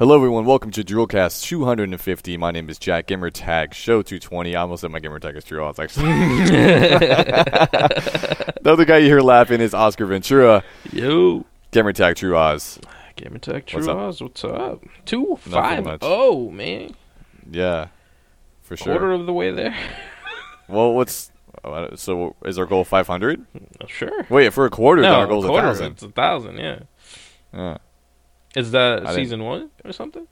Hello, everyone. Welcome to Drillcast 250. My name is Jack Gamertag Show 220. I almost said my gamertag is true. I was actually. the other guy you hear laughing is Oscar Ventura. Yo. Gamertag True Oz. Gamertag True What's up? Oz, what's up? 250, oh man. Yeah, for sure. Quarter of the way there. Well, what's uh, so? Is our goal 500? sure. Wait, for a quarter, no, our goal is quarter, 1,000. It's a thousand, yeah. Yeah. Is that I season one or something?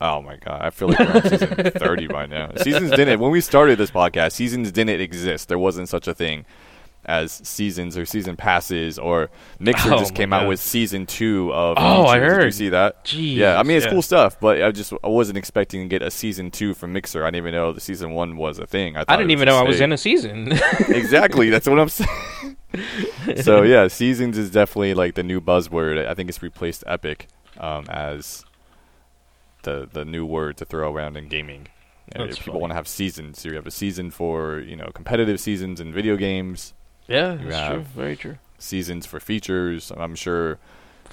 Oh my god, I feel like we're on season 30 by now. Seasons didn't when we started this podcast, seasons didn't exist. There wasn't such a thing as seasons or season passes or Mixer Oh just came out with season 2 of Oh, I YouTube. Did you see that? Jeez. yeah, I mean it's yeah. cool stuff, but I just I wasn't expecting to get a season 2 from Mixer. I didn't even know the season 1 was a thing. I, I didn't even know I was in a season. exactly. That's what I'm saying. so yeah, seasons is definitely like the new buzzword. I think it's replaced epic um, as the the new word to throw around in gaming. You know, That's people want to have seasons. You have a season for you know competitive seasons in video games, yeah, You that's true. Very true. seasons for features. I'm sure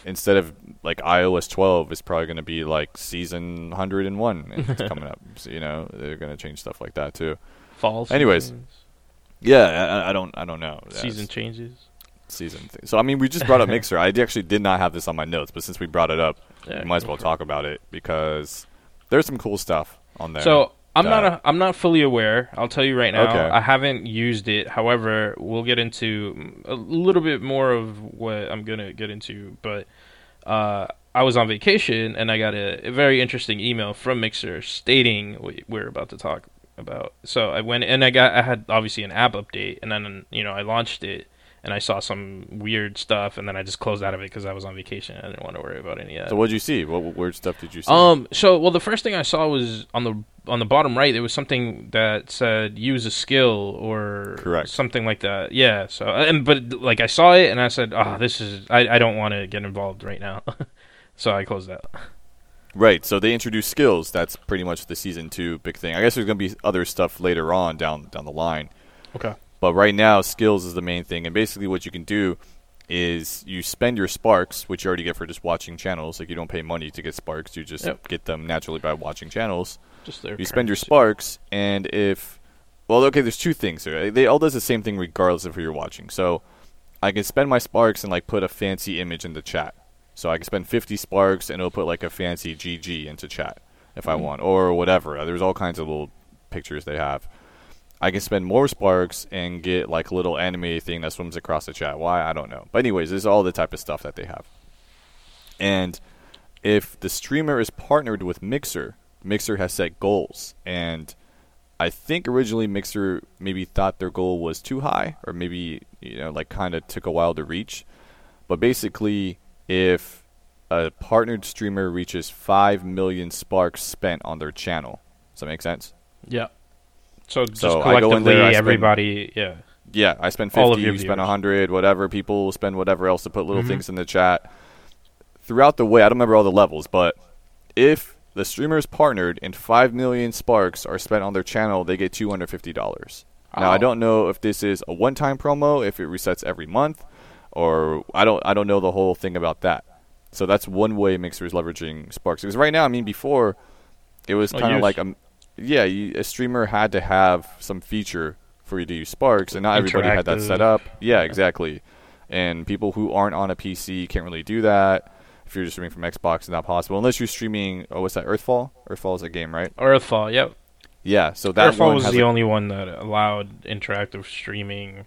instead of like iOS 12, it's probably going to be like season 101 it's coming up. So, you know, they're going to change stuff like that too. Fall. Anyways, seasons, Yeah, I, I don't I don't know. season That's- changes. Season thing. So I mean, we just brought up Mixer. I actually did not have this on my notes, but since we brought it up, Yeah, we might as well for it. talk about it because there's some cool stuff on there. So I'm not a, I'm not fully aware. I'll tell you right now. Okay. I haven't used it. However, we'll get into a little bit more of what I'm gonna get into. But uh, I was on vacation and I got a, a very interesting email from Mixer stating what we're about to talk about. So I went and I got I had obviously an app update and then you know I launched it and I saw some weird stuff and then I just closed out of it because I was on vacation. I didn't want to worry about any of that. so what did you see? What, weird stuff did you see? Um. So, well, the first thing I saw was on the on the bottom right. There was something that said "use a skill" or Correct. something like that. Yeah. So, and but like I saw it and I said, "Oh, this is I I don't want to get involved right now." so I closed out. right. So they introduced skills. That's pretty much the season two big thing. I guess there's gonna be other stuff later on down down the line. Okay. But right now, skills is the main thing, and basically what you can do is you spend your sparks, which you already get for just watching channels. Like you don't pay money to get sparks; you just Yep. get them naturally by watching channels. Just there. you spend your sparks, and if well, okay, there's two things here. They all does the same thing regardless of who you're watching. So I can spend my sparks and like put a fancy image in the chat. So I can spend 50 sparks and it'll put like a fancy GG into chat if I Mhm. want, or whatever. There's all kinds of little pictures they have. I can spend more sparks and get like a little anime thing that swims across the chat. Why? I don't know. But anyways, this is all the type of stuff that they have. And if the streamer is partnered with Mixer, Mixer has set goals. And I think originally Mixer maybe thought their goal was too high, or maybe, you know, like kind of took a while to reach. But basically, if a partnered streamer reaches 5 million sparks spent on their channel, does that make sense? Yeah. So just So I go in collectively, there, I spend- everybody. Yeah. Yeah, I spend All 50, of your you spend viewers. 100, whatever. People spend whatever else to put little Mhm. things in the chat. Throughout the way, I don't remember all the levels, but if the streamers partnered and 5 million sparks are spent on their channel, they get $250. Now, I don't know if this is a one-time promo, if it resets every month, or I don't I don't know the whole thing about that. So that's one way Mixer is leveraging sparks. Because right now, I mean, before it was kind of like a yeah, you, a streamer had to have some feature for you to use Sparks, and not everybody had that set up. Yeah, exactly. And people who aren't on a PC can't really do that. If you're just streaming from Xbox, it's not possible unless you're streaming. Oh, what's that? Earthfall. Earthfall is a game, right? Earthfall. Yep. Yeah. So that Earthfall was the a- only one that allowed interactive streaming.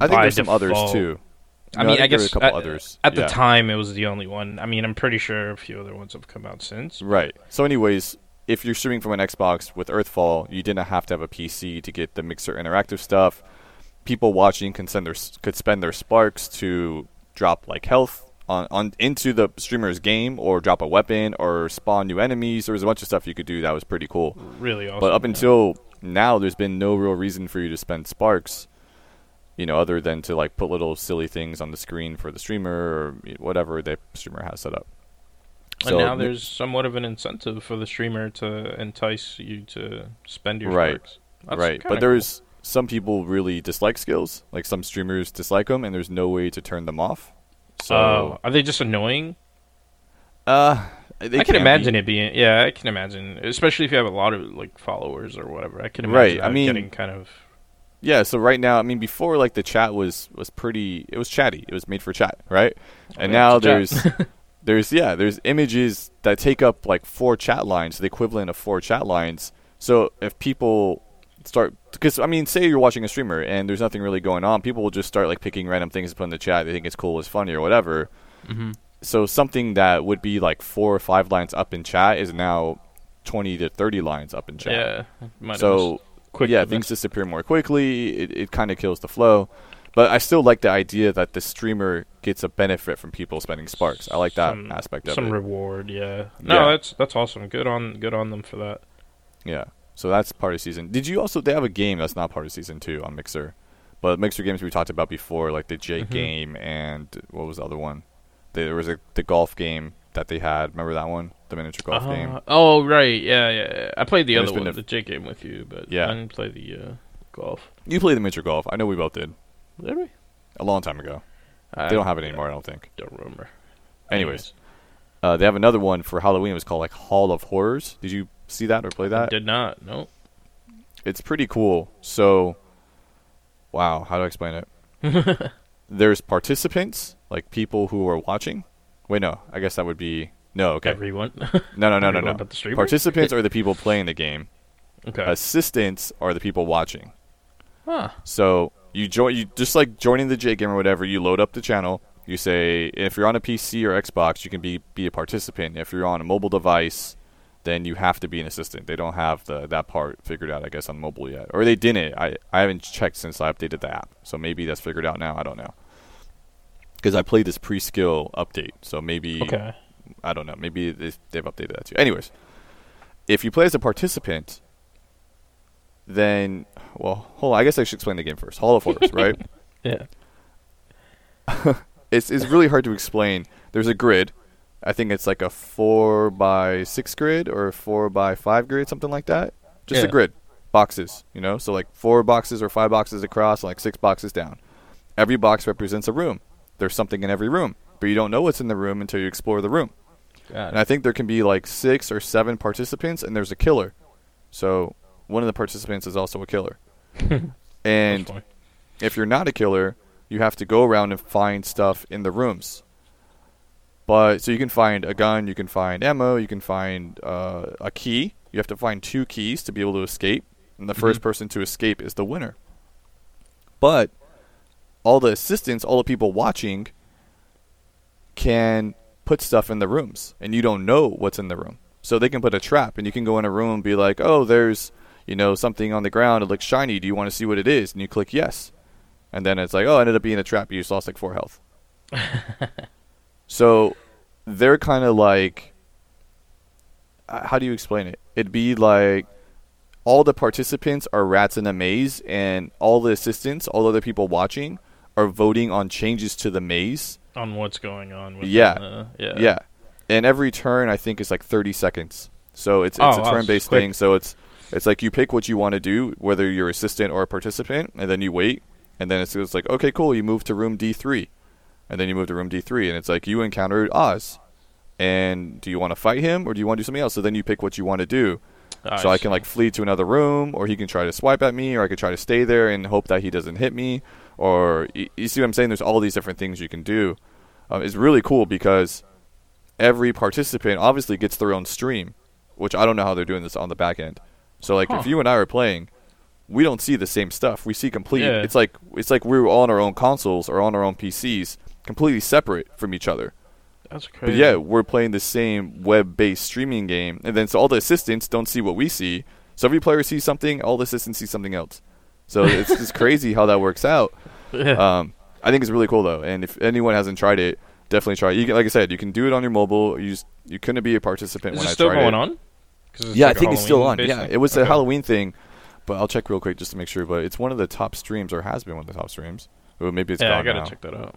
I think there's some others too. I mean, I, were guess a couple at, others. at the Yeah. time it was the only one. I mean, I'm pretty sure a few other ones have come out since. Right. So, anyways, if you're streaming from an Xbox with Earthfall, you didn't have to have a PC to get the Mixer interactive stuff. People watching can send their could spend their sparks to drop like health on, on into the streamer's game, or drop a weapon, or spawn new enemies. There was a bunch of stuff you could do that was pretty cool. Really awesome. but up yeah. until now, there's been no real reason for you to spend sparks. You know, other than to like put little silly things on the screen for the streamer or whatever the streamer has set up. And now there's somewhat of an incentive for the streamer to entice you to spend your Right. sparks. That's right, but there's some people really dislike skills. Like some streamers dislike them, and there's no way to turn them off. So. Uh, are they just annoying? uh, I can be. imagine it being. Yeah, I can imagine, especially if you have a lot of like followers or whatever. I can imagine Right, I mean- getting kind of. Yeah, so right now, I mean, before like the chat was was pretty, it was chatty. It was made for chat, right? And Yeah, now there's there's yeah, there's images that take up like four chat lines, the equivalent of four chat lines. So if people start, because I mean, say you're watching a streamer and there's nothing really going on, people will just start like picking random things to put in the chat. They think it's cool, it's funny, or whatever. hmm So something that would be like four or five lines up in chat is now twenty to thirty lines up in chat. Yeah. So quick yeah, things disappear more quickly. It, it kind of kills the flow. But I still like the idea that the streamer gets a benefit from people spending sparks. I like that Some- aspect of some it. Some reward. Yeah. No, Yeah. that's that's awesome. Good on good on them for that. yeah. So that's part of season. Did you also? They have a game that's not part of season two on Mixer, but Mixer games we talked about before, like the J Mhm. game and what was the other one? There was a the golf game that they had. Remember that one? The miniature golf Uh, game. Oh right, yeah, yeah. yeah. I played the There's other one, a- the J game with you, but Yeah. I didn't play the uh, golf. You played the miniature golf. I know we both did Did we? a long time ago. I They don't have it anymore. I don't think. Don't remember. Anyways, uh, they have another one for Halloween. It was called like Hall of Horrors. Did you see that or play I that? did not. No. It's pretty cool. So, wow, how do I explain it? There's participants, like people who are watching. Wait, no, I guess that would be no. Okay, Everyone. no, no, no, no, no. but the streamer? Participants are the people playing the game. okay. Assistants are the people watching. Huh. So you join, you just like joining the J game or whatever. You load up the channel. You say if you're on a PC or Xbox, you can be be a participant. If you're on a mobile device, then you have to be an assistant. They don't have the that part figured out, I guess, on mobile yet, or they didn't. I I haven't checked since I updated the app, so maybe that's figured out now. I don't know. Because I played this pre-skill update, so maybe Okay. I don't know. Maybe they, they've updated that too. Anyways, if you play as a participant, then well, hold on. I guess I should explain the game first. Hall of Horrors, right? Yeah. It's it's really hard to explain. There's a grid. I think it's like a four by six grid or a four by five grid, something like that. Just a grid, boxes. You know, so like four boxes or five boxes across, like six boxes down. Every box represents a room. There's something in every room, but you don't know what's in the room until you explore the room. And I think there can be like six or seven participants, and there's a killer. So one of the participants is also a killer. and if you're not a killer, you have to go around and find stuff in the rooms. But so you can find a gun, you can find ammo, you can find uh, a key. You have to find two keys to be able to escape, and the first Mhm. person to escape is the winner. But all the assistants, all the people watching, can put stuff in the rooms, and you don't know what's in the room. So they can put a trap, and you can go in a room and be like, "Oh, there's you know something on the ground. It looks shiny. Do you want to see what it is?" And you click yes, and then it's like, "Oh, it ended up being a trap. You just lost like four health." so they're kind of like, how do you explain it? It'd be like all the participants are rats in a maze, and all the assistants, all other people watching, are voting on changes to the maze. on what's going on. Yeah. the- yeah. Yeah. And every turn I think is like 30 seconds. So it's it's Oh, a turn-based thing. So it's it's like you pick what you want to do, whether you're assistant or a participant, and then you wait, and then it's, it's like okay, cool, you move to room D3, and then you move to room D3, and it's like you encountered Oz, and do you want to fight him or do you want to do something else? So then you pick what you want to do. so I can like flee to another room, or he can try to swipe at me, or I could try to stay there and hope that he doesn't hit me, or y- you see what I'm saying? There's all these different things you can do. Um, it's really cool because every participant obviously gets their own stream, which I don't know how they're doing this on the back end. So like Huh. if you and I are playing, we don't see the same stuff. We see complete. Yeah. It's like it's like we're all on our own consoles or on our own PCs, completely separate from each other. That's crazy. But yeah, we're playing the same web-based streaming game, and then so all the assistants don't see what we see. So every player sees something, all the assistants see something else. So it's just crazy how that works out. Yeah. Um, I think it's really cool though, and if anyone hasn't tried it, definitely try. it. You can, like I said, you can do it on your mobile. You just, you couldn't be a participant Is when it I still tried going it. on? Yeah, like I think it's still on. Yeah, it was a Halloween thing, but I'll check real quick just to make sure. But it's one of the top streams, or has been one of the top streams. Well, maybe it's yeah, gone I gotta now. check that out.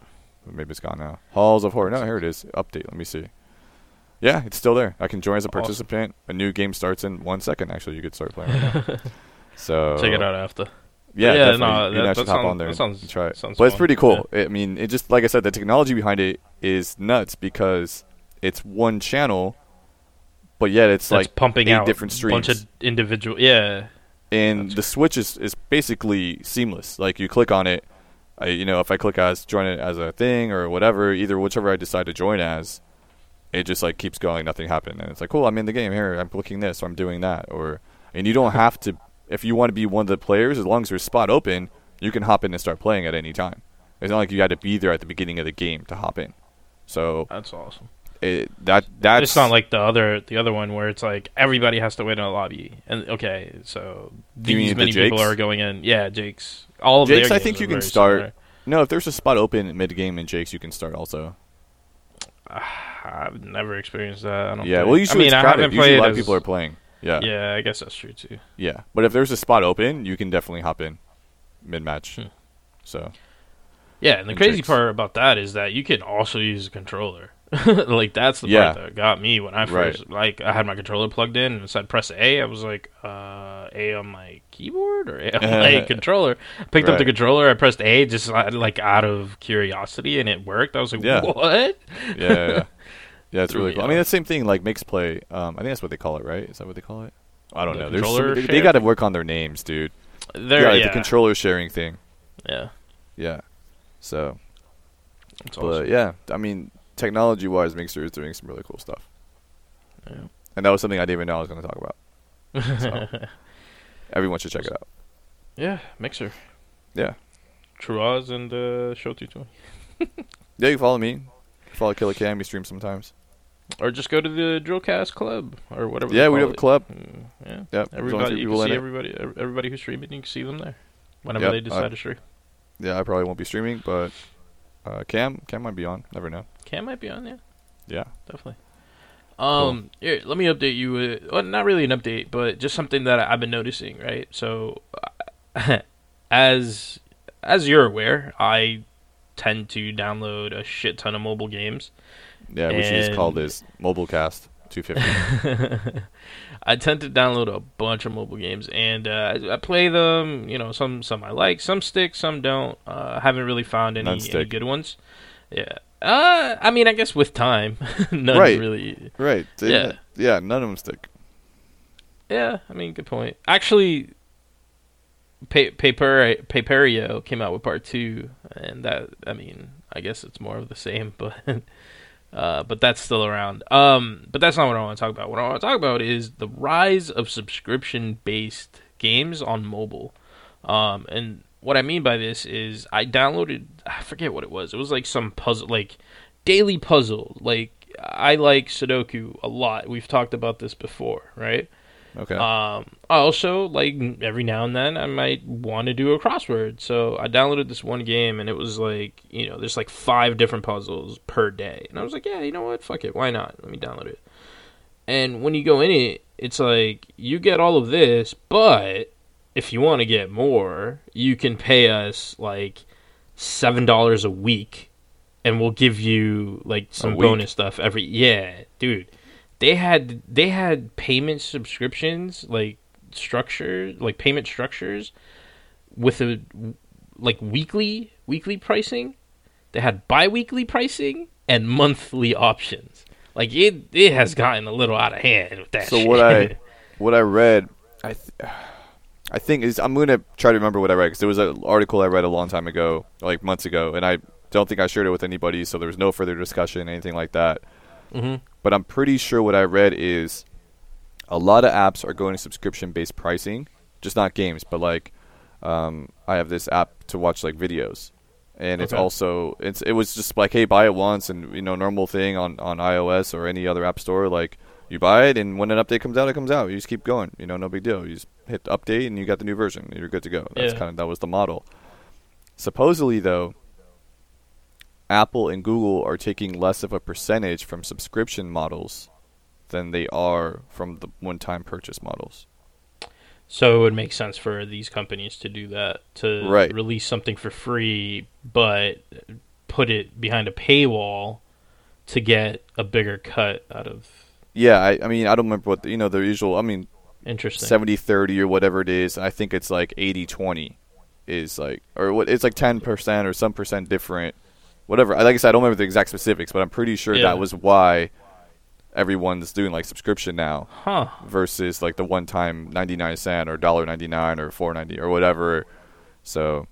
Maybe it's gone now. Halls of Horror. No, here it is. Update. Let me see. Yeah, it's still there. I can join as a Awesome. participant. A new game starts in one second. Actually, you could start playing. Right now. so Check it out after. Yeah, Yeah, definitely. no, you that- that should hop sounds- on there that sounds- try it. sounds But it's pretty cool. I mean, it just like I said, the technology behind it is nuts because it's one channel, but yet it's That's like pumping out different a bunch streams. of individual. Yeah, and the switch is, is basically seamless like you click on it I, you know if i click as join it as a thing or whatever either whichever i decide to join as it just like keeps going nothing happened and it's like cool i'm in the game here i'm clicking this or i'm doing that or and you don't have to if you want to be one of the players as long as there's a spot open you can hop in and start playing at any time it's not like you had to be there at the beginning of the game to hop in so that's awesome. It, that that's it's not like the other the other one where it's like everybody has to wait in a lobby. And okay, so these the many people are going in. Yeah, Jake's. All of Jake's, I think you can start- similar. no if there's a spot open mid game in jake's you can start also I've never experienced that. I don't. yeah think. well usually I mean, it's I crowded haven't usually played a lot as, of people are playing yeah Yeah, I guess that's true too. Yeah, but if there's a spot open, you can definitely hop in mid match. Hmm. So Yeah, and the And crazy Jake's. part about that is that you can also use a controller. like that's the Yeah. part that got me when I Right. first like I had my controller plugged in and it said press A. I was like, uh, A on my keyboard or A on my controller. I picked up the controller. I pressed A just uh, like out of curiosity, and it worked. I was like, Yeah. what? yeah, yeah, yeah. it's really cool. I mean, the same thing like MixPlay. Um, I think that's what they call it, right? Is that what they call it? I don't The know. Controller many- they, got to work on their names, dude. There, yeah, yeah, the controller sharing thing. yeah. Yeah. So, It's but awesome. yeah, I mean, technology-wise, Mixer is doing some really cool stuff. Yeah. And that was something I didn't even know I was going to talk about. So, everyone should check it out. yeah, Mixer, Yeah. Truaz and uh, Show Two Twenty. Yeah, you follow me. Follow Killer Cam. He stream sometimes. Or just go to the Drillcast Club or whatever. Yeah, we have a club. Mm, yeah, Yep. everybody. You can see everybody. Everybody who's streaming, you can see them there whenever Yep, they decide to stream. Yeah, I probably won't be streaming, but uh, Cam, Cam might be on. Never know. Cam might be on, yeah, Yeah. definitely. Um, here, let me update you. With, well, not really an update, but just something that I've been noticing. Right, so as as you're aware, I tend to download a shit ton of mobile games. Yeah, we should just call this Mobilecast 250. I tend to download a bunch of mobile games, and uh, I, I play them. You know, some some I like, some stick, some don't. Uh, I haven't really found any, any good ones. Yeah. Uh, I mean, I guess with time, none Right. really. right. Yeah. Yeah, none of them stick. Yeah, I mean, good point. Actually, pa- Paper Paper.io came out with part two, and that I mean, I guess it's more of the same, but uh, but that's still around. Um, but that's not what I want to talk about. What I want to talk about is the rise of subscription-based games on mobile. Um, and what I mean by this is I downloaded I forget what it was. It was like some puzzle, like daily puzzle. Like I like Sudoku a lot. We've talked about this before, right? Okay. Um, I also like every now and then I might want to do a crossword. So I downloaded this one game and it was like you know there's like five different puzzles per day, and I was like, yeah, you know what, fuck it, why not? Let me download it. And when you go in it, it's like you get all of this, but if you want to get more, you can pay us like seven dollars a week, and we'll give you like some bonus stuff every. Yeah, dude, they had they had payment subscriptions like structure like payment structures with a like weekly weekly pricing. They had bi-weekly pricing and monthly options. Like it, it has gotten a little out of hand with that. so shit. what I what I read, I th- I think is I'm gonna try to remember what I read because there was an article I read a long time ago, like months ago, and I don't think I shared it with anybody, so there was no further discussion, anything like that. Mhm. But I'm pretty sure what I read is a lot of apps are going to subscription based pricing, just not games, but like um, I have this app to watch like videos, and it's also it's it was just like hey buy it once and you know normal thing on on iOS or any other app store like you buy it and when an update comes out it comes out. You just keep going you know no big deal. You just hit update and you got the new version. You're good to go. That's Yeah. kind of that was the model. Supposedly though Apple and Google are taking less of a percentage from subscription models than they are from the one-time purchase models So it would make sense for these companies to do that to Right. release something for free, but put it behind a paywall to get a bigger cut out of. yeah I, I mean I don't remember what the, you know the usual I mean Interesting. 70 30 or whatever it is i think it's like 80 20 is like or what it's like 10% or some percent different whatever like i said i don't remember the exact specifics but i'm pretty sure Yeah. that was why everyone's doing like subscription now Huh. versus like the one time 99 cent or dollar 99 or 4.90 or whatever. So,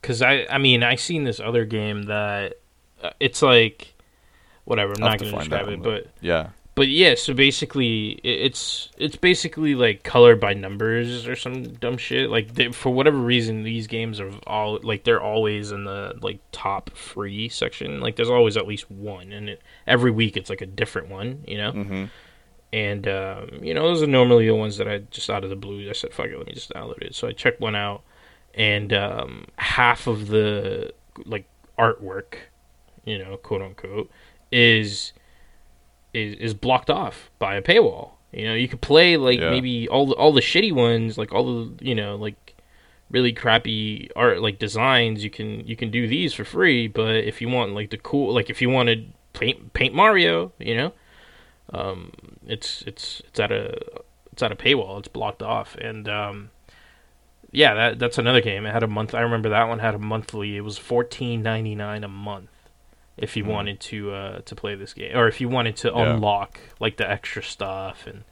Because I, I mean, I seen this other game that uh, it's like, whatever. I'm I'll not have to going to describe it, but yeah. But yeah. So basically, it's it's basically like colored by numbers or some dumb shit. Like they, for whatever reason, these games are all like they're always in the like top free section. Like there's always at least one, and it, every week it's like a different one. You know. hmm And um, you know, those are normally the ones that I just out of the blue. I said, "Fuck it, let me just download it." So I checked one out, and um, half of the like artwork, you know, quote unquote, is is is blocked off by a paywall. You know, you could play like Yeah. maybe all the all the shitty ones, like all the you know like really crappy art like designs. You can you can do these for free, but if you want like the cool, like if you wanted paint paint Mario, you know, um, it's it's it's at a it's at a paywall. It's blocked off, and um, yeah, that that's another game. It had a month. I remember that one had a monthly. It was fourteen ninety nine a month if you Hmm. wanted to uh, to play this game, or if you wanted to Yeah. unlock like the extra stuff. And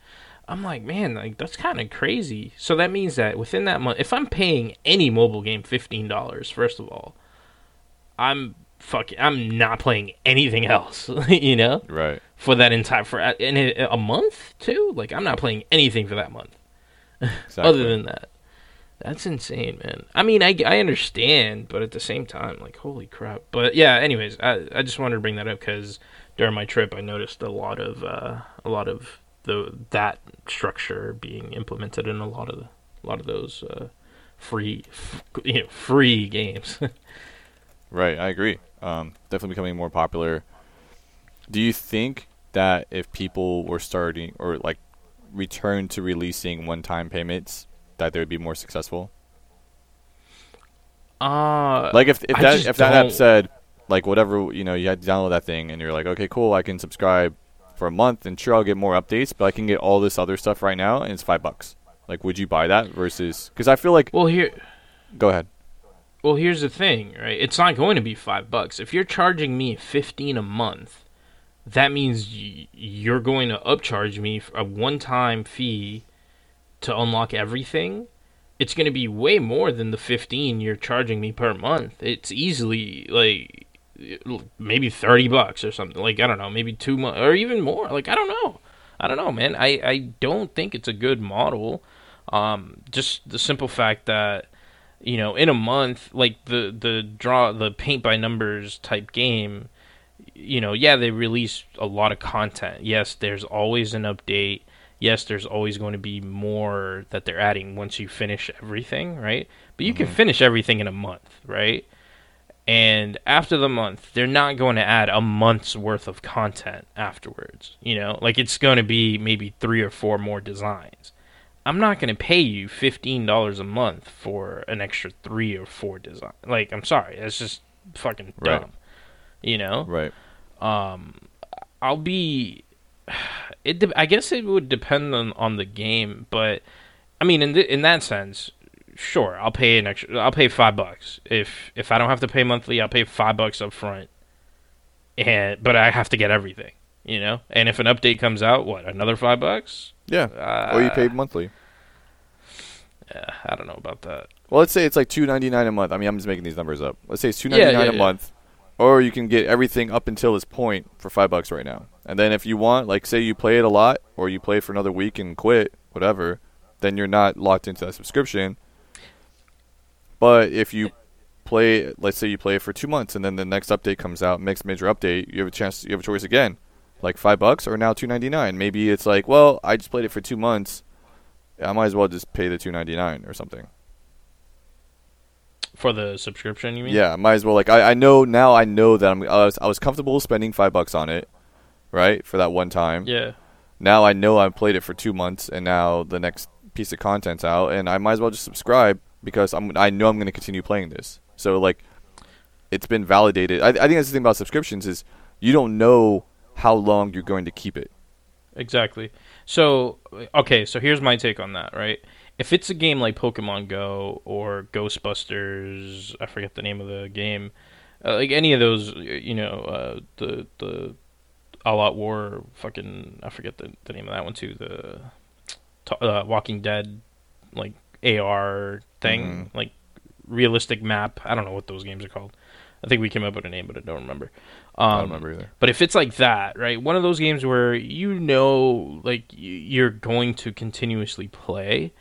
I'm like, man, like that's kind of crazy. So that means that within that month, if I'm paying any mobile game fifteen dollars, first of all, I'm fucking, I'm not playing anything else. you know Right. for that entire for in a, a month too. Like I'm not playing anything for that month. Exactly. Other than that, that's insane, man. I mean, I, I understand, but at the same time, like holy crap. But yeah, anyways, I I just wanted to bring that up because during my trip, I noticed a lot of uh, a lot of the that structure being implemented in a lot of a lot of those uh, free f- you know free games. Right, I agree. Um, definitely becoming more popular. Do you think that if people were starting or like return to releasing one-time payments, that they would be more successful? uh Like if if I that if that app don't- said like whatever you know you had to download that thing and you're like okay cool I can subscribe for a month and sure I'll get more updates but I can get all this other stuff right now and it's five bucks. Like would you buy that versus because I feel like well here go ahead. Well, here's the thing, right? It's not going to be five bucks. If you're charging me fifteen a month, that means y- you're going to upcharge me a one-time fee to unlock everything. It's going to be way more than the fifteen you're charging me per month. It's easily like maybe thirty bucks or something. Like I don't know, maybe two months or even more. Like I don't know. I don't know, man. I I don't think it's a good model. Um, just the simple fact that you know, in a month, like the the draw the paint by numbers type game, you know, yeah, they release a lot of content. Yes, there's always an update. Yes, there's always going to be more that they're adding once you finish everything, right? But you can finish everything in a month, right? And after the month, they're not going to add a month's worth of content afterwards. You know, like it's going to be maybe three or four more designs. I'm not going to pay you $15 a month for an extra three or four design. Like, I'm sorry. That's just fucking Right. dumb. You know? Right. Um, I'll be. It. De- I guess it would depend on, on the game, but I mean, in th- in that sense, sure, I'll pay an extra. I'll pay five bucks if if I don't have to pay monthly. I'll pay five bucks up front, and but I have to get everything, you know. And if an update comes out, what another five bucks? Yeah. Uh, or you pay monthly. Yeah, I don't know about that. Well, let's say it's like two ninety nine a month. I mean, I'm just making these numbers up. Let's say it's 2.99 Yeah, yeah, a yeah. month, or you can get everything up until this point for five bucks right now. And then if you want, like, say you play it a lot, or you play it for another week and quit, whatever, then you're not locked into that subscription. But if you play, let's say you play it for two months, and then the next update comes out, next major update, you have a chance, you have a choice again, like five bucks or now two ninety nine. Maybe it's like, well, I just played it for two months. I might as well just pay the two ninety nine or something. For the subscription, you mean? Yeah, might as well. Like I, I know now. I know that I'm. I was, I was comfortable spending five bucks on it, right, for that one time. Yeah. Now I know I've played it for two months, and now the next piece of content's out, and I might as well just subscribe because I'm. I know I'm going to continue playing this. So like, it's been validated. I, I think that's the thing about subscriptions is you don't know how long you're going to keep it. Exactly. So, okay, so here's my take on that, right? If it's a game like Pokemon Go or Ghostbusters, I forget the name of the game, uh, like any of those, you know, uh, the the All Out War, fucking I forget the the name of that one too. The uh, Walking Dead, like AR thing, Mhm. like realistic map. I don't know what those games are called. I think we came up with a name, but I don't remember. Um, I don't remember either. But if it's like that, right? One of those games where you know, like you're going to continuously play,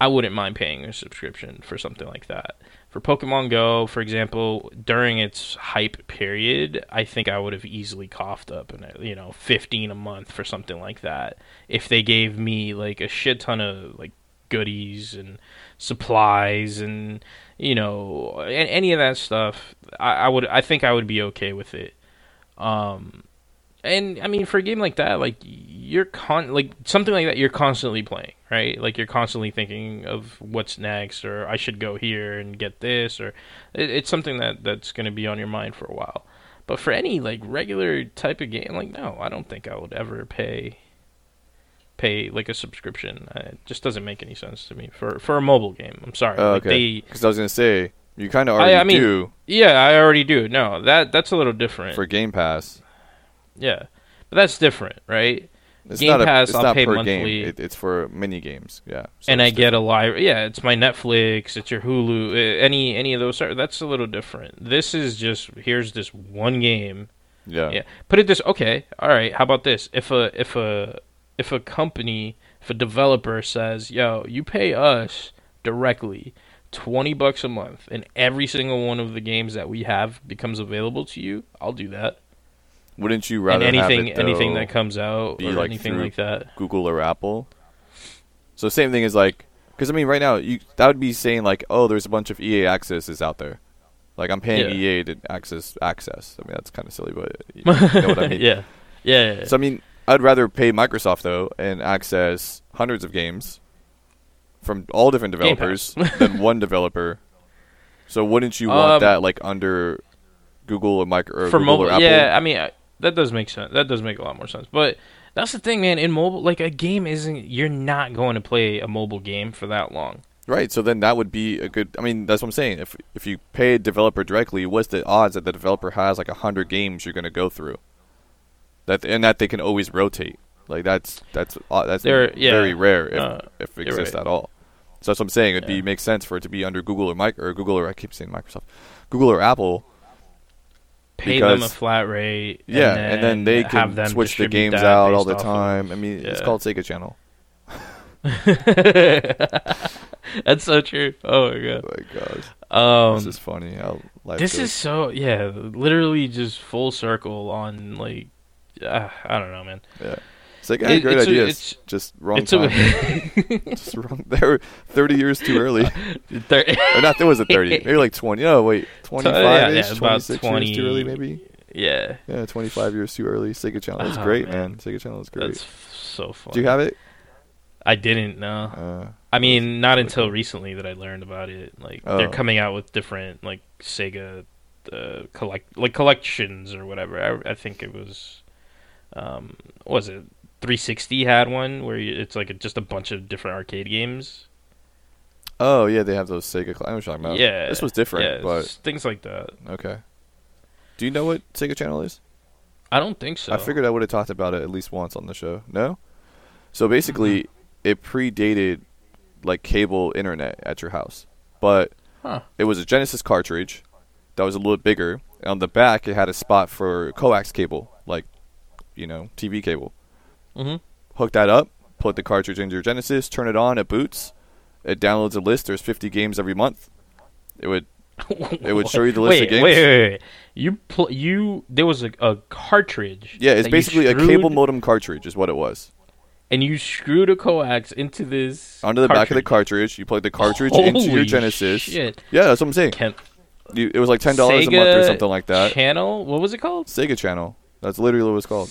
I wouldn't mind paying a subscription for something like that. For Pokemon Go, for example, during its hype period, I think I would have easily coughed up, and you know, fifteen a month for something like that. If they gave me like a shit ton of like goodies and supplies and you know any of that stuff, I, I would. I think I would be okay with it. Um, and I mean, for a game like that, like you're con like something like that, you're constantly playing, right? Like you're constantly thinking of what's next, or I should go here and get this, or it, it's something that that's going to be on your mind for a while. But for any like regular type of game, like no, I don't think I would ever pay pay like a subscription. It just doesn't make any sense to me for for a mobile game. I'm sorry. Oh, Like, okay. Because I was gonna say you kind of I- already I mean- do yeah, I already do. No, that that's a little different. for Game Pass. Yeah, but that's different, right? It's Game a, Pass, I'll pay monthly. It, it's for mini games. Yeah. So and I it's get a live. Yeah, it's my Netflix. It's your Hulu. uh, Any any of those. That's a little different. This is just here's this one game. Yeah. Yeah. Put it this. Okay. All right. How about this? If a if a if a company if a developer says, "Yo, you pay us directly." 20 bucks a month and every single one of the games that we have becomes available to you i'll do that Wouldn't you and rather anything have it, anything that comes out or like anything like that Google or Apple? So same thing as like, because I mean, right now you that would be saying like, oh, there's a bunch of EA accesses out there. Like I'm paying Yeah. EA to access access. I mean, that's kind of silly, but you know what I mean. yeah. yeah yeah So I mean, I'd rather pay Microsoft though and access hundreds of games from all different developers than one developer. So wouldn't you want Um, that like under Google or micro or for Google mobile, or Apple? yeah. I mean, I- that does make sense. That does make a lot more sense. But that's the thing, man. In mobile, like a game isn't. You're not going to play a mobile game for that long. Right. So then that would be a good. I mean, that's what I'm saying. If if you pay a developer directly, what's the odds that the developer has like a hundred games you're going to go through? That and that they can always rotate. Like that's that's uh, that's They're- yeah. very rare if, Uh, if it exists right. at all. So that's what I'm saying. It'd be Yeah. makes sense for it to be under Google or Mike or Google or I keep saying Microsoft, Google or Apple. Pay them a Because- flat rate. Yeah, and then they have can them switch the games out all the time. of- I mean, it's called Sega Channel. That's so true. Oh my god. Oh god. my gosh, Um, this is funny. How this goes. is so yeah, literally just full circle on like uh, I don't know, man. yeah. Sega had It- great it's a- ideas, it's- just wrong It's time. a Just wrong. They were 30 years too early. Thir- or not, there was a 30. Maybe like 20. Oh, wait. 25 yeah, ish? yeah, 26 20 years too early, maybe? yeah, Yeah, 25 years too early. Sega Channel. is Oh, great, man. man. Sega Channel is great. that's so fun. Do you have it? I didn't know. Uh, I mean, not until recently that I learned about it. Like Oh. they're coming out with different like Sega uh, collect like collections or whatever. I, I think it was, um, was it 360 had one where you, it's like a, just a bunch of different arcade games. oh, yeah, they have those Sega. I know talking about. Yeah, This was different, yeah, but things like that. okay. Do you know what Sega Channel is? I don't think so. I figured I would have talked about it at least once on the show. No? So basically, Mm-hmm. it predated like cable internet at your house. But Huh. it was a Genesis cartridge that was a little bigger. And on the back, it had a spot for coax cable, like, you know, TV cable. Hmm Hook that up, put the cartridge into your Genesis, turn it on, it boots. It downloads a list. There's 50 games every month. It would It would show you the list wait, of games. Wait, wait, wait. You pl- you there was a, a cartridge. yeah, it's basically a cable modem cartridge, is what it was. and you screwed a coax into this Onto the back of the cartridge. cartridge, you plug the cartridge into your Holy Genesis. Shit. Yeah, that's what I'm saying. Can- You, it was like ten dollars a month or something like that. Channel? What was it called? Sega Channel. That's literally what it's called.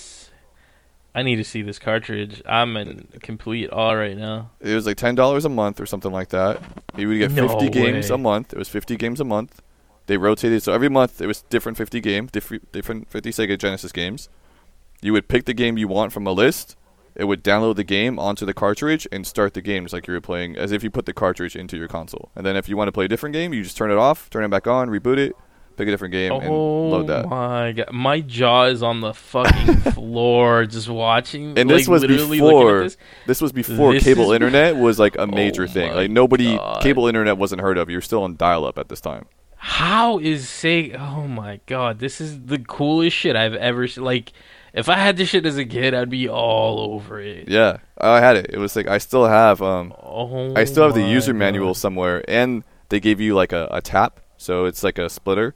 I need to see this cartridge. I'm in complete awe right now. It was like ten dollars a month or something like that. You would get No fifty games a month. It was fifty games a month. They rotated, so every month it was different fifty games, different different fifty Sega Genesis games. You would pick the game you want from a list. It would download the game onto the cartridge and start the games like you were playing, as if you put the cartridge into your console. And then if you want to play a different game, you just turn it off, turn it back on, reboot it, pick a different game, and Oh load that. my god, my jaw is on the fucking floor just watching. And like, this was literally before this. this was before This cable is- internet was like a major Oh thing. Like nobody God. cable internet wasn't heard of. You're still on dial up at this time. How is Sega? Oh my god, this is the coolest shit I've ever seen. Like, if I had this shit as a kid, I'd be all over it. Yeah, I had it. It was like I still have um Oh, I still have the user God. manual somewhere, and they gave you like a, a tap, so it's like a splitter,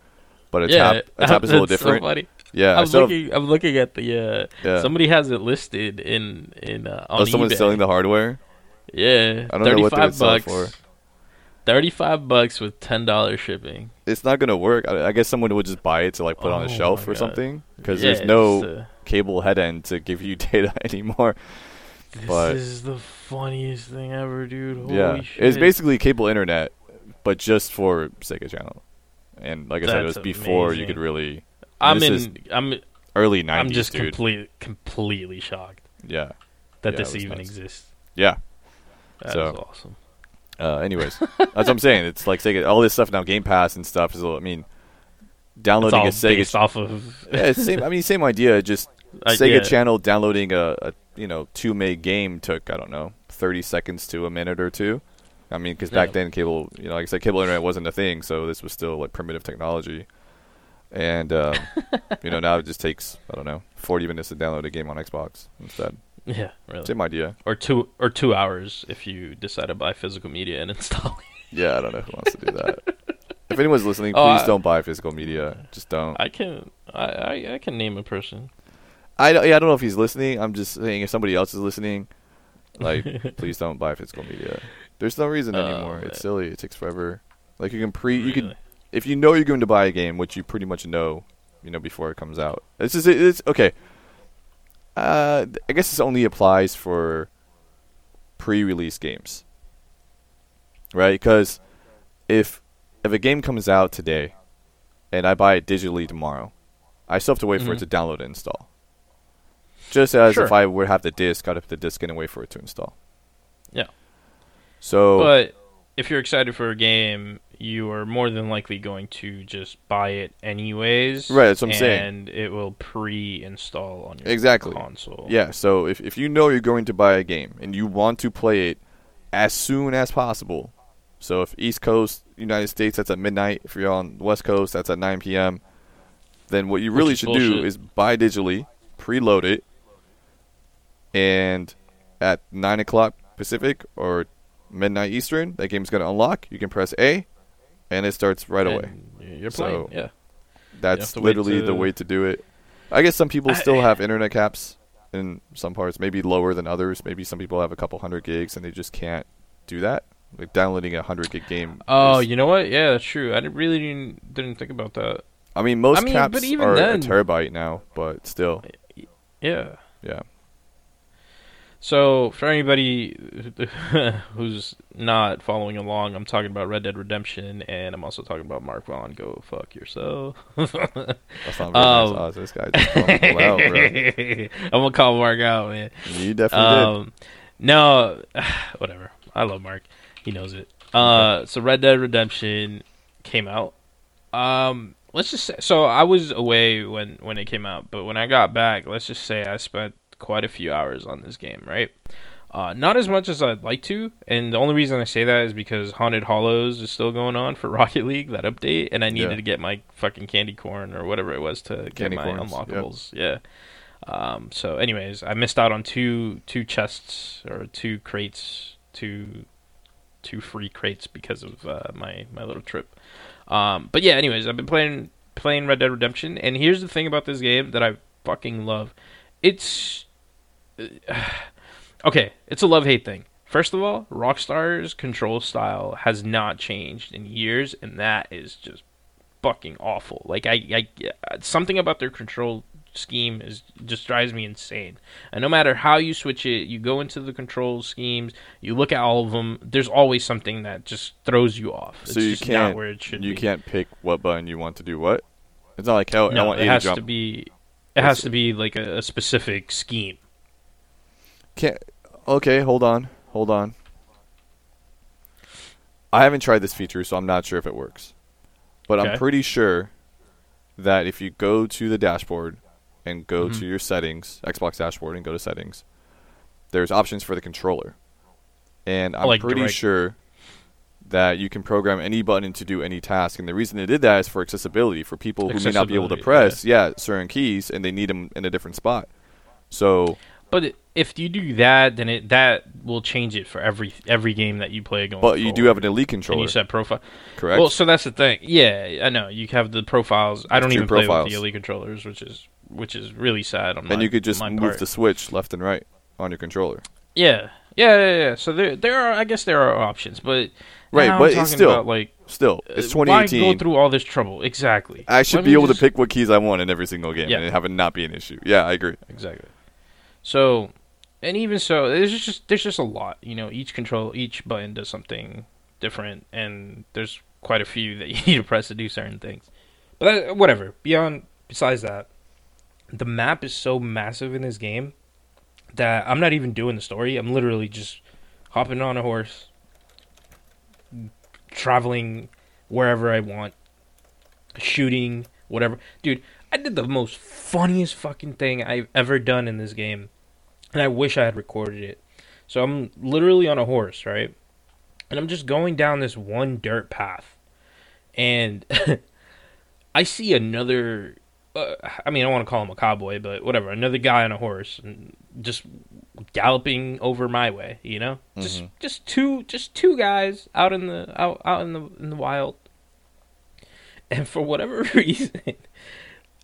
but a Yeah, tap a tap is a little so different. funny. yeah, I'm still have- looking. I'm looking at the. Uh, yeah. Somebody has it listed in in uh, on oh, someone's eBay. selling the hardware. Yeah, I don't know what they would sell bucks. for. Thirty-five bucks with ten dollars shipping. It's not gonna work. I, I guess someone would just buy it to like put on Oh a shelf or God. something because Yeah, there's no uh, cable head end to give you data anymore. This but- is the funniest thing ever, dude. Holy yeah, shit. it's basically cable internet, but just for Sega Channel. And like I said, it was That's before you amazing. could really I'm this in. is I'm. early 90s, I'm just dude. complete, completely shocked yeah, that Yeah, this was even nuts. exists. yeah. That's So- awesome. Uh, anyways, that's what I'm saying. It's like Sega. All this stuff now, Game Pass and stuff is. a little- I mean, It's downloading all a Sega. based off of. yeah, it's same. I mean, same idea. Just Sega yeah. Channel downloading a, a you know two meg game took I don't know 30 seconds to a minute or two. I mean, because back Yeah. then cable, you know, like I said, cable internet wasn't a thing, so this was still like primitive technology. And um, you know, now it just takes I don't know 40 minutes to download a game on Xbox instead. Yeah, really. Same idea. Or two or two hours if you decide to buy physical media and install it. Yeah, I don't know who wants to do that. if anyone's listening, please Oh, I- don't buy physical media. Just don't. I can I, I, I can name a person. I don't, yeah, I don't know if he's listening. I'm just saying if somebody else is listening, like please don't buy physical media. There's no reason Oh, anymore. It's silly. It takes forever. Like you can pre you can if you know you're going to buy a game, which you pretty much know, you know before it comes out. This is it's okay. Uh, I guess this only applies for pre-release games, right? Because if if a game comes out today, and I buy it digitally tomorrow, I still have to wait for it Mhm. to download and install. Just as Sure. if I would have the disc, I'd have the disc and wait for it to install. Yeah. So But if you're excited for a game, you are more than likely going to just buy it anyways. Right, that's what I'm saying. And it will pre-install on your Exactly. console. Yeah, so if, if you know you're going to buy a game and you want to play it as soon as possible, so if East Coast, United States, that's at midnight. If you're on West Coast, that's at 9 p.m. Then what you really should do is buy digitally, preload it, and at 9 o'clock Pacific or midnight Eastern, that game's going to unlock. You can press A, and it starts right away. You're So, playing. yeah. That's to wait literally the way to do it. I guess some people I- still have internet caps in some parts, maybe lower than others. Maybe some people have a couple hundred gigs and they just can't do that. Like downloading a hundred gig game. Oh, is- you know what? Yeah, that's true. I didn't, really didn't, didn't think about that. I mean, most I mean, caps but even are then- a terabyte now, but still, Yeah. yeah. So, for anybody who's not following along, I'm talking about Red Dead Redemption, and I'm also talking about Mark Vaughn. Go fuck yourself. That's not very Um, nice. This guy out, bro. I'm gonna call Mark out, man. You definitely Um, no, whatever. I love Mark. He knows it. Uh, so Red Dead Redemption came out. Um, let's just say, so I was away when when it came out, but when I got back, let's just say I spent quite a few hours on this game, right? Uh, not as much as I'd like to, and the only reason I say that is because Haunted Hallows is still going on for Rocket League, that update, and I needed Yeah. to get my fucking candy corn or whatever it was to get my corns, yep. unlockables. Yeah. Um, so, anyways, I missed out on two two chests or two crates, two two free crates because of uh, my my little trip. Um, but yeah, anyways, I've been playing playing Red Dead Redemption, and here's the thing about this game that I fucking love. It's okay. It's a love hate thing. First of all, Rockstar's control style has not changed in years, and that is just fucking awful. Like I, I something about their control scheme is just drives me insane. And no matter how you switch it, you go into the control schemes, you look at all of them. There's always something that just throws you off. So it's you just can't- not where it should You be. can't pick what button you want to do what. It's not like hell. I no, want it to has jump. to be. It has to be like a, a specific scheme. Can't. Okay, hold on, hold on. I haven't tried this feature, so I'm not sure if it works. But Okay. I'm pretty sure that if you go to the dashboard and go Mhm. to your settings, Xbox dashboard, and go to settings, there's options for the controller, and I'm like pretty direct- sure that you can program any button to do any task. And the reason they did that is for accessibility for people who may not be able to press, yeah, certain keys, and they need them in a different spot. So But it- if you do that, then it that will change it for every every game that you play going. But you do have an elite and controller, you set profile. correct? Well, so that's the thing. Yeah, I know you have the profiles. I don't even play with profiles. the elite controllers, which is which is really sad on my. and you could just move part. the switch left and right on your controller. Yeah, yeah, yeah, yeah. So there, there are. I guess there are options, but Right, but it's still- about, like Still, it's uh, Why 2018. go through all this trouble? Exactly. I should Let be able just- to pick what keys I want in every single game Yeah. and have it not be an issue. Yeah, I agree. Exactly. So, and even so, there's just there's just a lot. You know, each control, each button does something different, and there's quite a few that you need to press to do certain things. But that, whatever. Beyond, besides that, the map is so massive in this game that I'm not even doing the story. I'm literally just hopping on a horse, traveling wherever I want, shooting whatever. Dude, I did the most funniest fucking thing I've ever done in this game, and I wish I had recorded it. So I'm literally on a horse, right? And I'm just going down this one dirt path, and I see another. Uh, I mean, I don't want to call him a cowboy, but whatever. Another guy on a horse, and just galloping over my way. You know, just Mhm. just two just two guys out in the out out in the in the wild. And for whatever reason,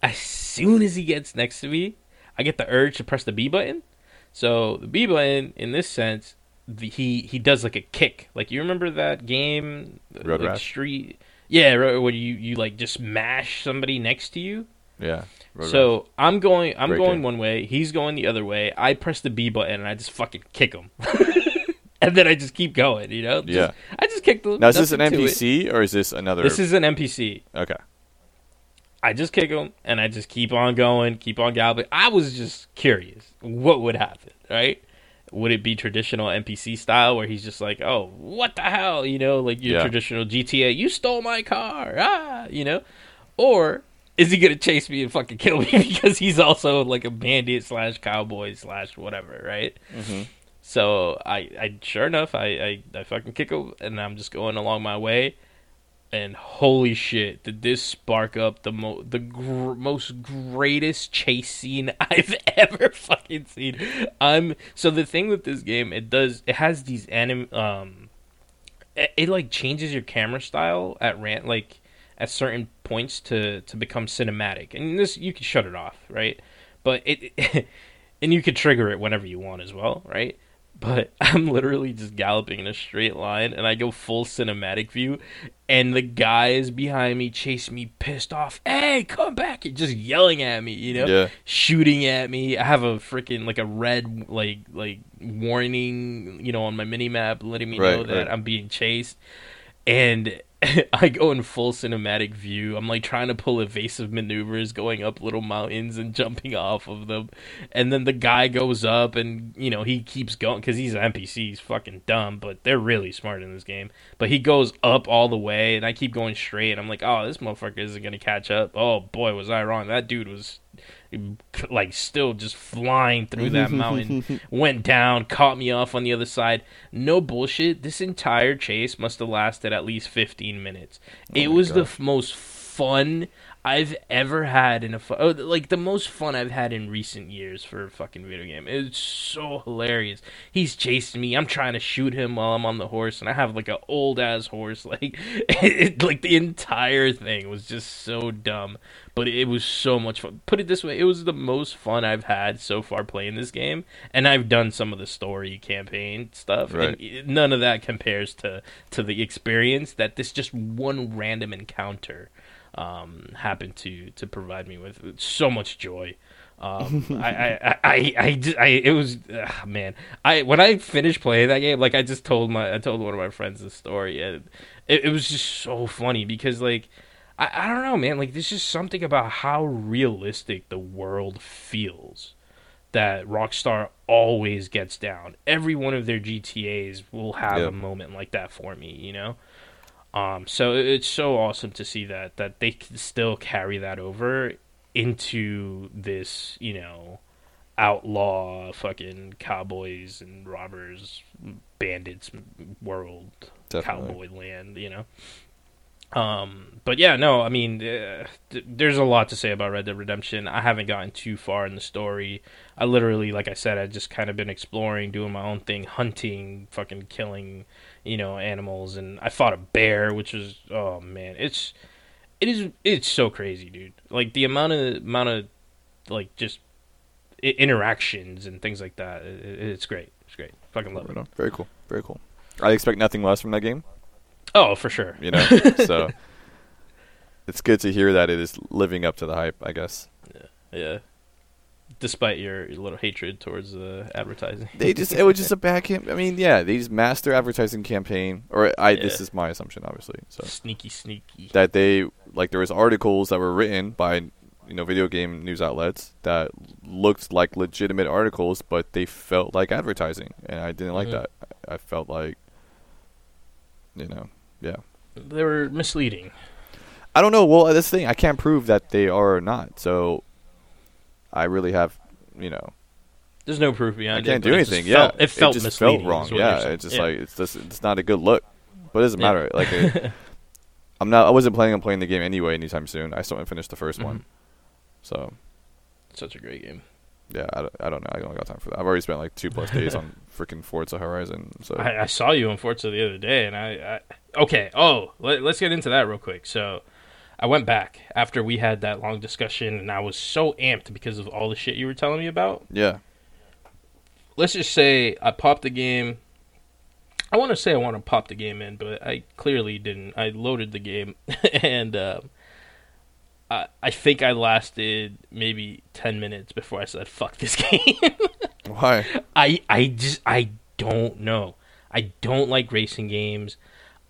as soon as he gets next to me, I get the urge to press the B button. So the B button, in this sense, the, he he does like a kick. Like you remember that game, Road like Rash? Street? Yeah, where you you like just mash somebody next to you. Yeah. Road so Rash. I'm going I'm Great going game. one way. He's going the other way. I press the B button and I just fucking kick him. and then I just keep going. You know? Just- Yeah. I just kicked him. now is this an nothing to it. NPC or is this another? This is an NPC. okay. I just kick him and I just keep on going, keep on galloping. I was just curious what would happen, right? Would it be traditional NPC style where he's just like, "Oh, what the hell?" You know, like your Yeah. traditional GTA, "You stole my car." Ah, you know? Or is he gonna chase me and fucking kill me because he's also like a bandit slash cowboy slash whatever, right? Mhm. So I, I sure enough, I, I, I fucking kick him, and I'm just going along my way. And holy shit, did this spark up the mo- the gr- most greatest chase scene I've ever fucking seen. I'm so the thing with this game, it does it has these anim um, it, it like changes your camera style at rant like at certain points to to become cinematic, and this you can shut it off, right? But it and you could trigger it whenever you want as well, right? But I'm literally just galloping in a straight line and I go full cinematic view and the guys behind me chase me pissed off. Hey, come back! You're just yelling at me, you know? Yeah. Shooting at me. I have a freaking like a red like like warning, you know, on my mini map letting me know that right. I'm being chased. And I go in full cinematic view. I'm like trying to pull evasive maneuvers, going up little mountains and jumping off of them. And then the guy goes up, and you know he keeps going because he's an NPC. He's fucking dumb, but they're really smart in this game. But he goes up all the way, and I keep going straight. And I'm like, oh, this motherfucker isn't gonna catch up. Oh boy, was I wrong. That dude was like still just flying through that mm-hmm. mountain. Went down caught me off on the other side. No bullshit. This entire chase must have lasted at least 15 minutes. Oh it my was the f- most fun I've ever had in a fu- oh, like the most fun I've had in recent years for a fucking video game. It's so hilarious. He's chasing me. I'm trying to shoot him while I'm on the horse, and I have like an old ass horse. Like, it, like the entire thing was just so dumb, but it was so much fun. Put it this way, it was the most fun I've had so far playing this game, and I've done some of the story campaign stuff, Right. and none of that compares to to the experience that this just one random encounter um, happened to to provide me with so much joy. Um, I, I, I, I, I, just- I, it was, ugh, man. I when I finished playing that game, like I just told my, I told one of my friends the story, and it, it was just so funny because, like, I, I don't know, man. Like, there's just something about how realistic the world feels that Rockstar always gets down. Every one of their GTA's will have Yeah. a moment like that for me, you know. Um, so it's so awesome to see that that they can still carry that over into this, you know, outlaw fucking cowboys and robbers, bandits world, Definitely. cowboy land, you know. Um, but yeah, no, I mean, uh, th- there's a lot to say about Red Dead Redemption. I haven't gotten too far in the story. I literally, like I said, I just kind of been exploring, doing my own thing, hunting, fucking killing, you know, animals, and I fought a bear, which was, oh man, it's, it is, it's so crazy, dude. Like the amount of amount of, like just i- interactions and things like that. It- it's great. It's great. Fucking love Right it. on. Very cool. Very cool. I expect nothing less from that game. Oh, for sure. You know, so it's good to hear that it is living up to the hype. I guess Yeah. Yeah. Despite your, your little hatred towards the advertising. they just it was just a bad camp. I mean, yeah, they just master advertising campaign, or I. This is my assumption, obviously. So Sneaky, sneaky. that they like there was articles that were written by you know video game news outlets that looked like legitimate articles, but they felt like advertising, and I didn't like Mhm. that. I felt like, you know, yeah. They were misleading. I don't know. Well, this thing I can't prove that they are or not. So I really have, you know, There's no proof behind it. I can't do it just anything. felt- yeah, it felt just misleading. felt wrong. is what you're Yeah, it's just Yeah. like it's just it's not a good look. But it doesn't Yeah. matter. Like it, I'm not. I wasn't planning on playing the game anyway anytime soon. I still haven't finished the 1st Mhm. one. So Such a great game. Yeah, I, don't- I don't know. I don't got time for that. I've already spent like two plus days on freaking Forza Horizon. So I, I saw you on Forza the other day, and I, I okay. Oh, let, let's get into that real quick. So, I went back after we had that long discussion, and I was so amped because of all the shit you were telling me about. yeah, Let's just say I popped the game. I want to say I want to pop the game in, but I clearly didn't. I loaded the game, and um, I I think I lasted maybe ten minutes before I said "fuck this game." why? I I just I don't know. I don't like racing games.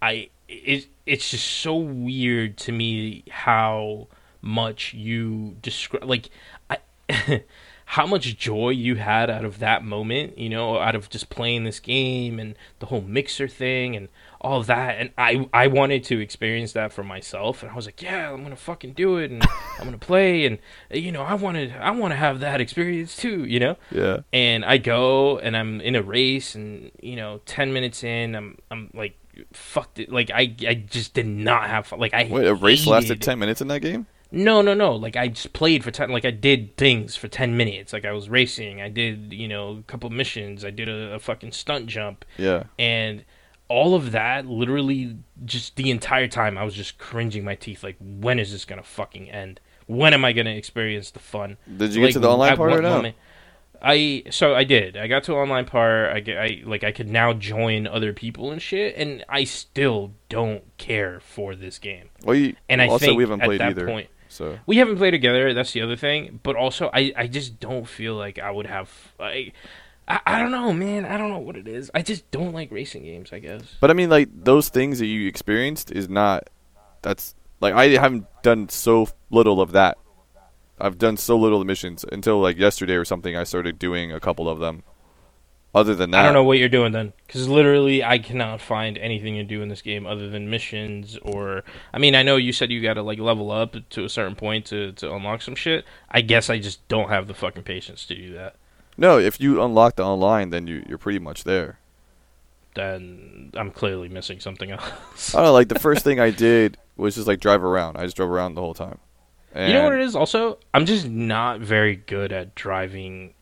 I it it's just so weird to me how much you describe like I how much joy you had out of that moment, you know, out of just playing this game and the whole mixer thing and all that and I I wanted to experience that for myself and I was like, yeah, I'm to fucking do it and I'm to play and you know, I wanted I want to have that experience too, you know? Yeah, and I go and I'm in a race and you know 10 minutes in I'm I'm like fucked it like I I just did not have fun like I wait. A race lasted ten minutes in that game. no no no like I just played for 10 like I did things for 10 minutes like I was racing I did you know a couple missions I did a, a fucking stunt jump Yeah, and all of that literally just the entire time I was just cringing my teeth like when is this gonna fucking end when am I gonna experience the fun did you get to the online part or no? I so I did. I got to online part. I get I like I could now join other people and shit, and I still don't care for this game. Well, you, And I also think we haven't at played that either. point So we haven't played together. That's the other thing. But also, I I just don't feel like I would have. I, I I don't know, man. I don't know what it is. I just don't like racing games. I guess. But I mean, like those things that you experienced is not. That's like I haven't done so little of that. I've done so little missions until like yesterday or something. I started doing a couple of them. Other than that, I don't know what you're doing then, because literally I cannot find anything to do in this game other than missions or. I mean, I know you said you got to like level up to a certain point to to unlock some shit. I guess I just don't have the fucking patience to do that. No, if you unlock the online, then you you're pretty much there. Then I'm clearly missing something else. I don't know. Like the first thing I did was just like drive around. I just drove around the whole time. And you know what it is? Also, I'm just not very good at driving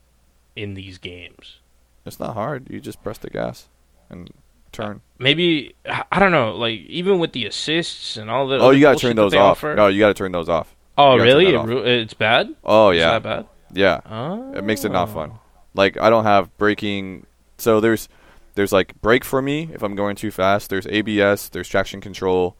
in these games. It's not hard. You just press the gas and turn. Maybe I don't know. Like even with the assists and all the. oh, you gotta turn those off. offer- No, you gotta turn those off. oh, you gotta turn really? It off. it's bad. Oh Is yeah, that bad? yeah. Oh. It makes it not oh. fun. Like I don't have braking. So there's there's like brake for me if I'm going too fast. There's ABS. There's traction control.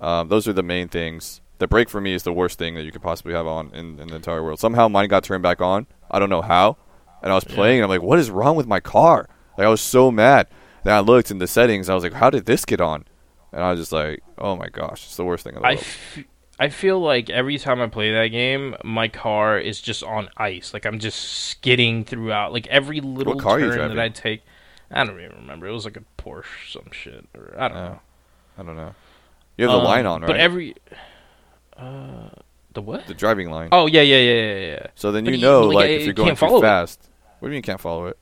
Um, those are the main things. The brake for me is the worst thing that you could possibly have on in, in the entire world. Somehow mine got turned back on. I don't know how. And I was Yeah. playing. And I'm like, what is wrong with my car? Like I was so mad. Then I looked in the settings. I was like, how did this get on? And I was just like, oh my gosh, it's the worst thing in the I, world. f- I feel like every time I play that game, my car is just on ice. Like I'm just skidding throughout. Like every little car turn that? I take, I don't even remember. It was like a Porsche, some shit, or I don't know. Oh, I don't know. You have the Um, line on, right? But every uh, the what? the driving line. Oh yeah, yeah, yeah, yeah, yeah. so then but you know, like, like, I- if you you're going too follow it. fast. What do you mean you can't follow it?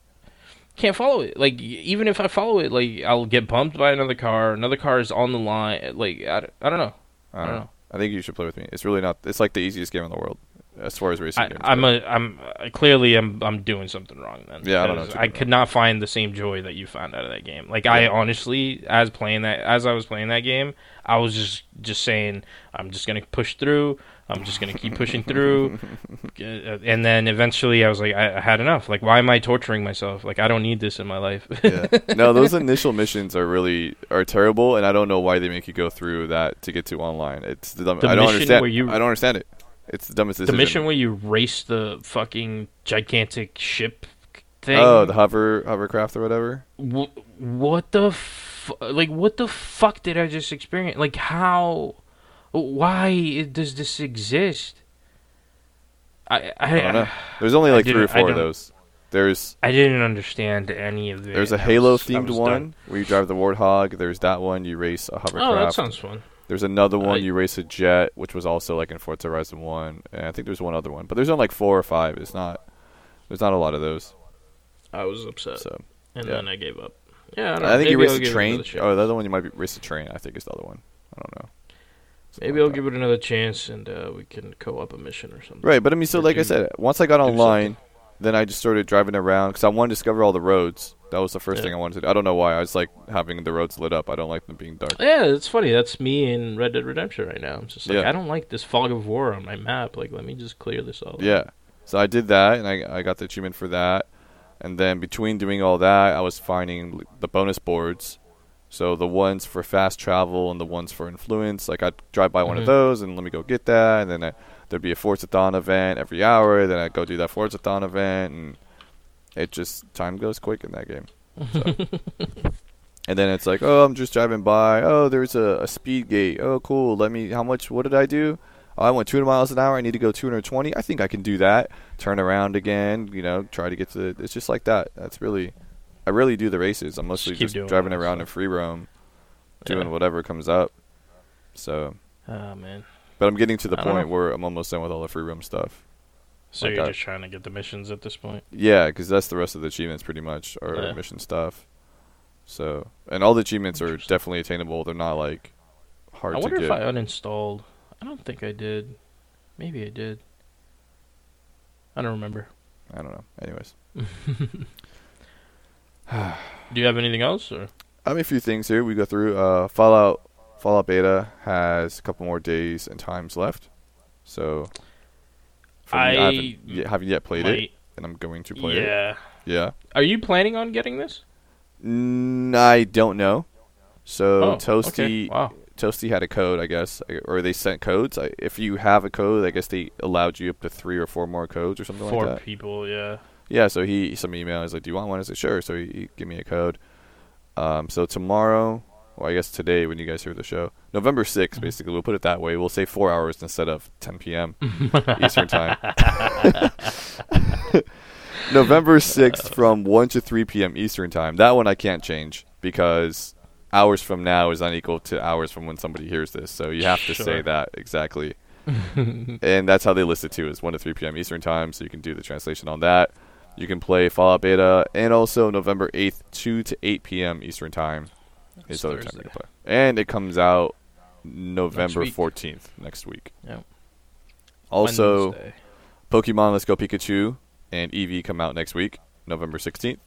Can't follow it. Like even if I follow it, like I'll get bumped by another car. Another car is on the line. Like I, don't- I don't know. I don't know. I think you should play with me. It's really not. It's like the easiest game in the world as far as racing I, games. I'm go. a, I'm uh, clearly I'm I'm doing something wrong then. Yeah, I don't know I could not find the same joy that you found out of that game. Like I honestly, as playing that, as I was playing that game, I was just just saying, I'm just gonna push through. I'm just gonna keep pushing through, and then eventually I was like, I, I had enough. Like, why am I torturing myself? Like, I don't need this in my life. yeah. No, those initial missions are really are terrible, and I don't know why they make you go through that to get to online. It's the dumb, The I don't understand. where you- I don't understand it. It's the dumbest the mission where you race the fucking gigantic ship thing. Oh, the hover hovercraft or whatever. Wh- what the f- like what the fuck did I just experience? Like how why does this exist? I I, I don't know. There's only like three or four of those. There's I didn't understand any of it. there's a Halo was- themed one done. where you drive the Warthog. There's that one you race a hovercraft. Oh, that sounds fun. There's another one I- you race a jet, which was also like in Forza Horizon One, and I think there's one other one, but there's only like four or five. It's not there's not a lot of those. I was upset, So and yeah. then I gave up. Yeah, I, I, don't know. think you Maybe race a train. another. Oh, the other one you might be race a train. I think is the other one. I don't know. Something Maybe I'll give it another chance, and uh, we can co-op a mission or something. Right, but I mean, so Or like I do- said, once I got do online, then I just started driving around because I wanted to discover all the roads. That was the first Yeah. thing I wanted to do. I don't know why. I was like having the roads lit up. I don't like them being dark. Yeah, it's funny. That's me in Red Dead Redemption right now. I'm just like, Yeah. I don't like this fog of war on my map. Like, let me just clear this all. up. Yeah. So I did that, and I I got the achievement for that. And then between doing all that, I was finding l- the bonus boards. So the ones for fast travel and the ones for influence. Like I'd drive by one of Mhm. those and let me go get that. And then I, there'd be a Forzathon event every hour. Then I'd go do that Forzathon event, and it just time goes quick in that game. So. and then it's like, oh, I'm just driving by. Oh, there's a, a speed gate. Oh, cool. Let me. How much? What did I do? Oh, I went 200 miles an hour. I need to go 220. I think I can do that. Turn around again. You know, try to get to. The, it's just like that. That's really. I really do the races. I'm mostly keep just driving around so. in free roam, doing Yeah. whatever comes up. So, Oh man. but I'm getting to the I point where I'm almost done with all the free roam stuff. So Like you're I- just trying to get the missions at this point. Yeah, because that's the rest of the achievements pretty much are Yeah. mission stuff. So, and all the achievements are definitely attainable. They're not like hard to I wonder if. I uninstalled. I don't think I did. Maybe I did. I don't remember. I don't know. Anyways, Do you have anything else? Or I mean, a few things here we go through. Uh, Fallout Fallout Beta has a couple more days and times left. So, for me, I, I haven't, yet, haven't yet played it, and I'm going to play it. yeah. Yeah. Are you planning on getting this? Mm, I don't know. So Oh, Toasty okay. Wow. Toasty had a code, I guess, or they sent codes. If you have a code, I guess they allowed you up to three or four more codes or something Four like that. Four people. Yeah. Yeah, so he sent me an email. He's like, "Do you want one?" I said, "Sure." So he, he gave me a code. Um, so tomorrow, well, I guess today when you guys hear the show, November 6th, Mm-hmm. basically, we'll put it that way. We'll say four hours instead of 10 p.m. Eastern time. November 6th from 1 to 3 p.m. Eastern time. That one I can't change because hours from now is unequal to hours from when somebody hears this. So you have to say that exactly. and that's how they list it too is 1 to 3 p.m. Eastern time. So you can do the translation on that. You can play Fallout Beta and also November 8th, 2 to 8 p.m. Eastern time. It's Is other time you Thursday. can play. And it comes out November week. 14th next week. Yep. Also, Wednesday. Pokemon Let's Go Pikachu and Eevee come out next week, November 16th.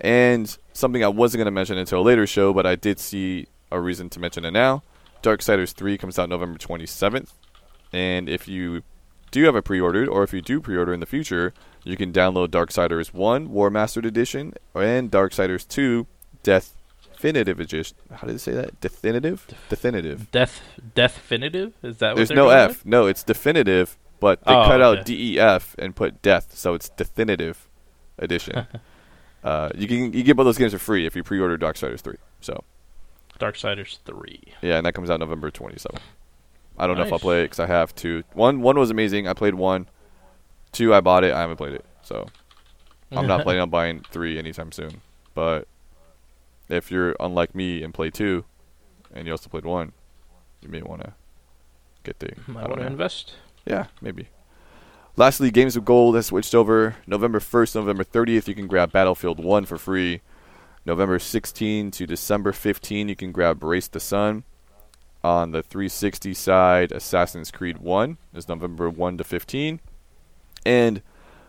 And something I wasn't going to mention until a later show, but I did see a reason to mention it now. Darksiders 3 comes out November 27th. And if you do have it pre ordered, or if you do pre order in the future, you can download Darksiders 1 Warmastered Edition and Darksiders 2 Death Definitive Edition. How did it say that? Definitive? Definitive. Death Definitive? Is that what There's no F. with? No, it's definitive, but they Oh, cut out. DEF and put death, so it's definitive edition. uh, you can you get both those games for free if you pre-order Darksiders 3. So Darksiders 3. yeah, and that comes out November 27th. I don't know if I'll play it because I have two. One one was amazing. I played one. Two, I bought it. I haven't played it, so I'm not planning on buying three anytime soon. But if you're unlike me and play two, and you also played one, you may want to get the. I Might don't want to invest. Yeah, maybe. Lastly, Games of Gold has switched over. November 1st, November 30th, you can grab Battlefield 1 for free. November 16 to December 15, you can grab Race the Sun. On the 360 side, Assassin's Creed 1 is November 1 to 15. And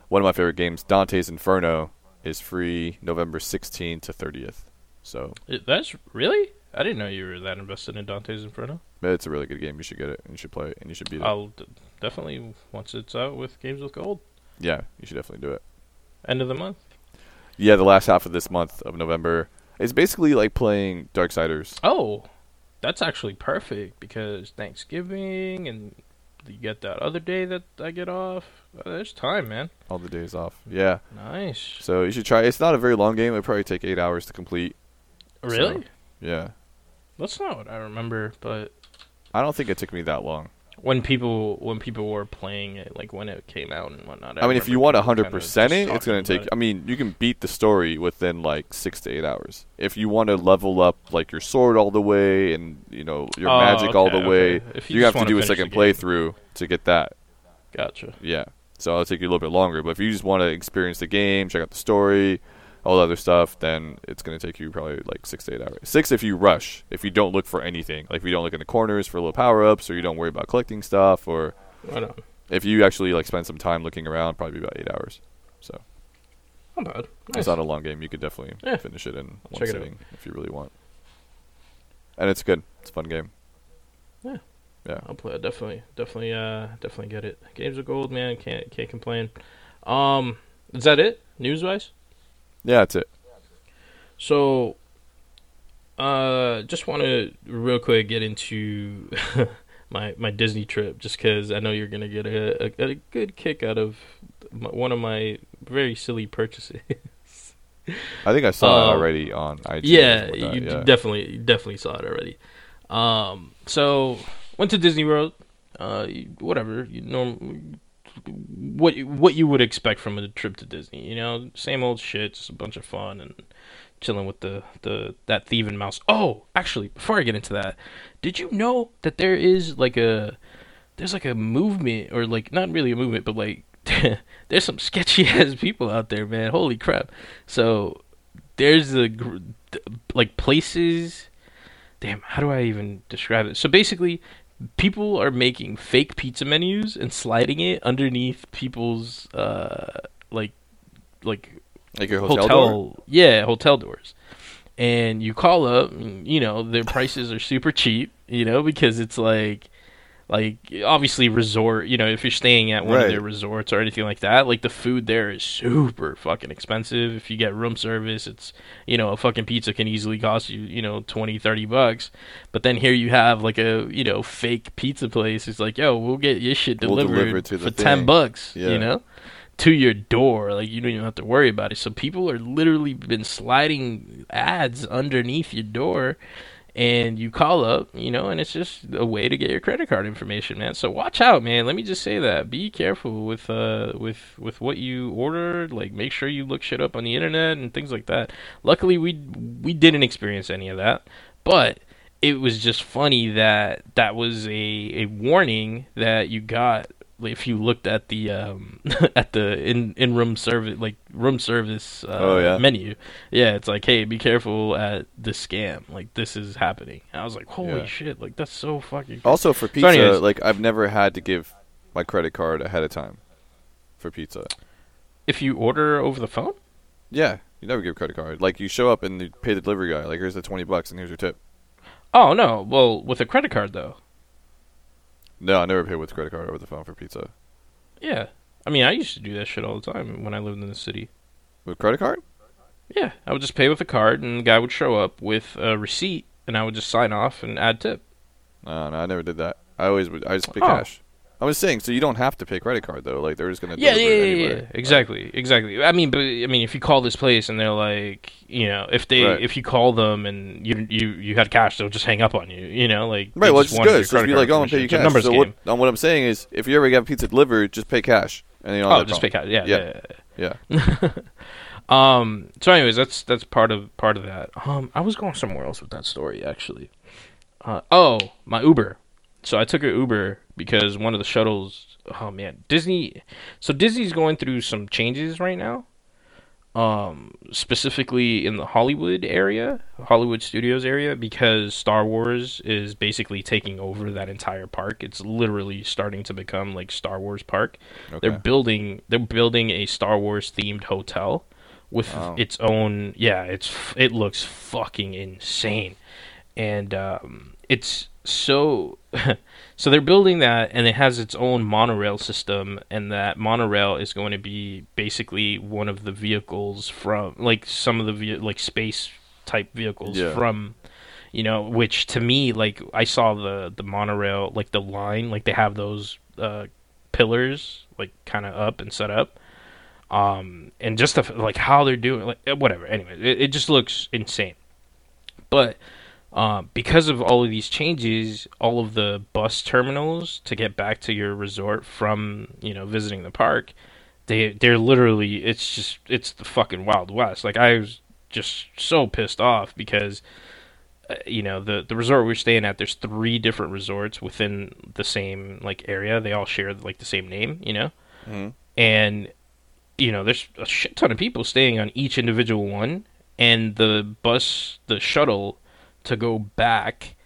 one of my favorite games, Dante's Inferno, is free November 16 to 30th. So that's really. I didn't know you were that invested in Dante's Inferno. it's a really good game. You should get it and you should play it and you should beat it. I'll d- definitely once it's out with Games with Gold. Yeah, you should definitely do it. End of the month. Yeah, the last half of this month of November. It's basically like playing Darksiders. Oh, that's actually perfect because Thanksgiving and you get that other day that I get off. Uh, there's time, man. All the days off. Yeah. Nice. So you should try. It's not a very long game. It'll probably take eight hours to complete. Really? Yeah. That's not what I remember, but I don't think it took me that long. When people when people were playing it, like when it came out and whatnot. I, mean, if you want hundred percent it, it's gonna take. I mean, you can beat the story within like six to eight hours. If you want to level up like your sword all the way and you know your Oh, magic all okay, the way. If you, you have to do a second playthrough to get that. Gotcha. Yeah. So it'll take you a little bit longer. But if you just want to experience the game, check out the story, all the other stuff, then it's going to take you probably like six to eight hours. Six if you rush, if you don't look for anything. Like if you don't look in the corners for little power ups or you don't worry about collecting stuff or Right if you actually like spend some time looking around, probably about eight hours. So Not bad. it's not a long game. You could definitely Yeah. finish it in one check sitting if you really want. And it's good. It's a fun game. Yeah. Yeah. I'll play. it. Definitely, definitely, uh, definitely get it. Games of gold, man. Can't can't complain. Um, is that it? News wise. Yeah, that's it. So, uh, just want to real quick get into my my Disney trip, just because I know you're gonna get a, a, a good kick out of my, one of my very silly purchases. I think I saw it Um, already on IG. yeah, you yeah. definitely definitely saw it already. Um, so went to Disney World. Uh, whatever you norm, what what you would expect from a trip to Disney. You know, same old shit, just a bunch of fun and chilling with the the that thieving mouse. Oh, actually, before I get into that, did you know that there is like a there's like a movement or like not really a movement, but like there's some sketchy ass people out there, man. Holy crap! So there's a gr- th- like places. Damn, how do I even describe it? So basically, people are making fake pizza menus and sliding it underneath people's uh like like Like your hotel, hotel, door? yeah hotel doors and you call up and, you know their prices are super cheap you know because it's like like obviously resort you know if you're staying at one of their resorts or anything like that like the food there is super fucking expensive if you get room service it's you know a fucking pizza can easily cost you you know 20 30 bucks but then here you have like a you know fake pizza place it's like yo we'll get your shit We'll delivered deliver to the for 10 bucks Yeah. you know to your door. Like you don't even have to worry about it. So people are literally been sliding ads underneath your door and you call up, you know, and it's just a way to get your credit card information, man. So watch out, man. Let me just say that. Be careful with uh with with what you order. Like make sure you look shit up on the internet and things like that. Luckily we we didn't experience any of that. But it was just funny that that was a, a warning that you got if you looked at the um at the in in room service like room service uh, Oh, yeah? menu yeah it's like hey be careful at this scam like this is happening and i was like holy Yeah. shit like that's so fucking Also for pizza, anyways- like I've never had to give my credit card ahead of time for pizza. if you order over the phone Yeah, you never give credit card. Like you show up and you pay the delivery guy. Like here's the twenty bucks and here's your tip. oh no well with a credit card though No, I never pay with credit card over the phone for pizza. yeah i mean i used to do that shit all the time when i lived in the city With credit card? yeah i would just pay with a card and the guy would show up with a receipt and i would just sign off and add tip No, no, I never did that. I always would. I just pay Oh. cash. I was saying, so you don't have to pay credit card though. Like they're just gonna Yeah, yeah, it yeah, anyway. yeah. Exactly, exactly. I mean, but I mean, if you call this place and they're like, you know, if they Right. if you call them and you you you had cash, they'll just hang up on you. You know, like Right, well, it's good. So just be like, oh, I'm pay you information. It's a cash. So game. what, um, what I'm saying is, if you ever get pizza delivered, just pay cash, and you don't Oh, just pay cash. Yeah, Yeah. yeah. Yeah. yeah. um. So, anyways, that's that's part of part of that. Um, I was going somewhere else with that story actually. Uh, oh, my Uber. So I took an Uber because one of the shuttles. Oh man, Disney. So Disney's going through some changes right now. Um, specifically in the Hollywood area, Hollywood Studios area, because Star Wars is basically taking over that entire park. It's literally starting to become like Star Wars Park. Okay. They're building. They're building a Star Wars themed hotel with Wow. its own. Yeah, it's it looks fucking insane, and um, it's so. so they're building that, and it has its own monorail system, and that monorail is going to be basically one of the vehicles from like some of the ve- like space type vehicles Yeah. from you know which to me like i saw the the monorail like the line like they have those uh pillars like kind of up and set up. Um and just the, like how they're doing like eh, whatever. Anyway it, it just looks insane. But uh, because of all of these changes all of the bus terminals to get back to your resort from you know visiting the park they they're literally it's just it's the fucking wild west. Like i was just so pissed off because uh, you know the the resort we're staying at there's three different resorts within the same like area. They all share like the same name you know? Mhm. and you know there's a shit ton of people staying on each individual one and the bus the shuttle to go back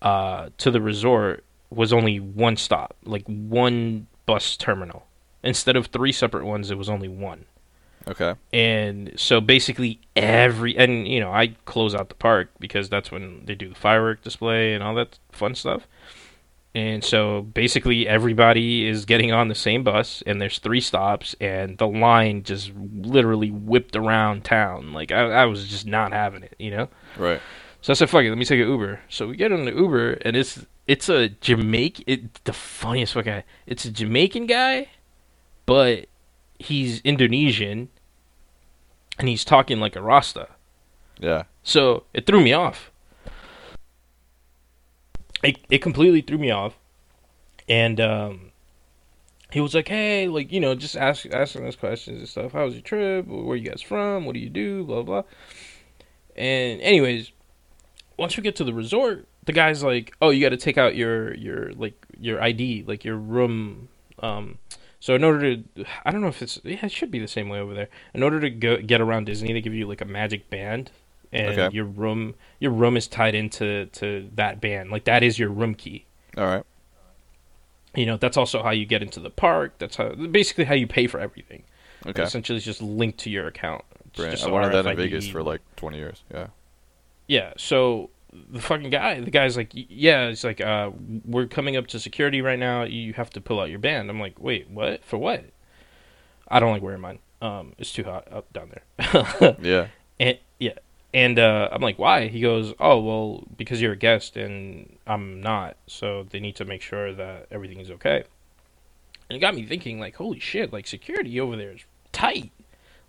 uh to the resort was only one stop like one bus terminal instead of three separate ones it was only one Okay. and so basically every and you know I close out the park because that's when they do the firework display and all that fun stuff. And so basically everybody is getting on the same bus and there's three stops and the line just literally whipped around town. Like I, I was just not having it, you know? Right. So I said, "Fuck it, let me take an Uber." So we get on the Uber, and it's it's a Jamaican. It, the funniest fucking guy. It's a Jamaican guy, but he's Indonesian, and he's talking like a Rasta. Yeah. So it threw me off. It it completely threw me off, and um, he was like, "Hey, like you know, just ask asking us questions and stuff. How was your trip? Where you guys from? What do you do? Blah blah." And anyways, once you get to the resort, the guy's like, "Oh, you got to take out your your like your ID, like your room." Um, so in order to, I don't know if it's yeah, it should be the same way over there. In order to go get around Disney, they give you like a magic band, and Okay. your room your room is tied into to that band. Like that is your room key. All right. You know, that's also how you get into the park. That's how basically how you pay for everything. Okay. Essentially, it's just linked to your account. It's Brilliant. just I wanted that in Vegas for like 20 years. Yeah. Yeah, so the fucking guy, the guy's like, yeah, it's like, uh, we're coming up to security right now. You have to pull out your band. I'm like, wait, what? For what? I don't like wearing mine. Um, it's too hot up down there. Yeah. and yeah, and uh, I'm like, why? He goes, oh well, because you're a guest and I'm not, so they need to make sure that everything is okay. And it got me thinking, like, holy shit, like security over there is tight.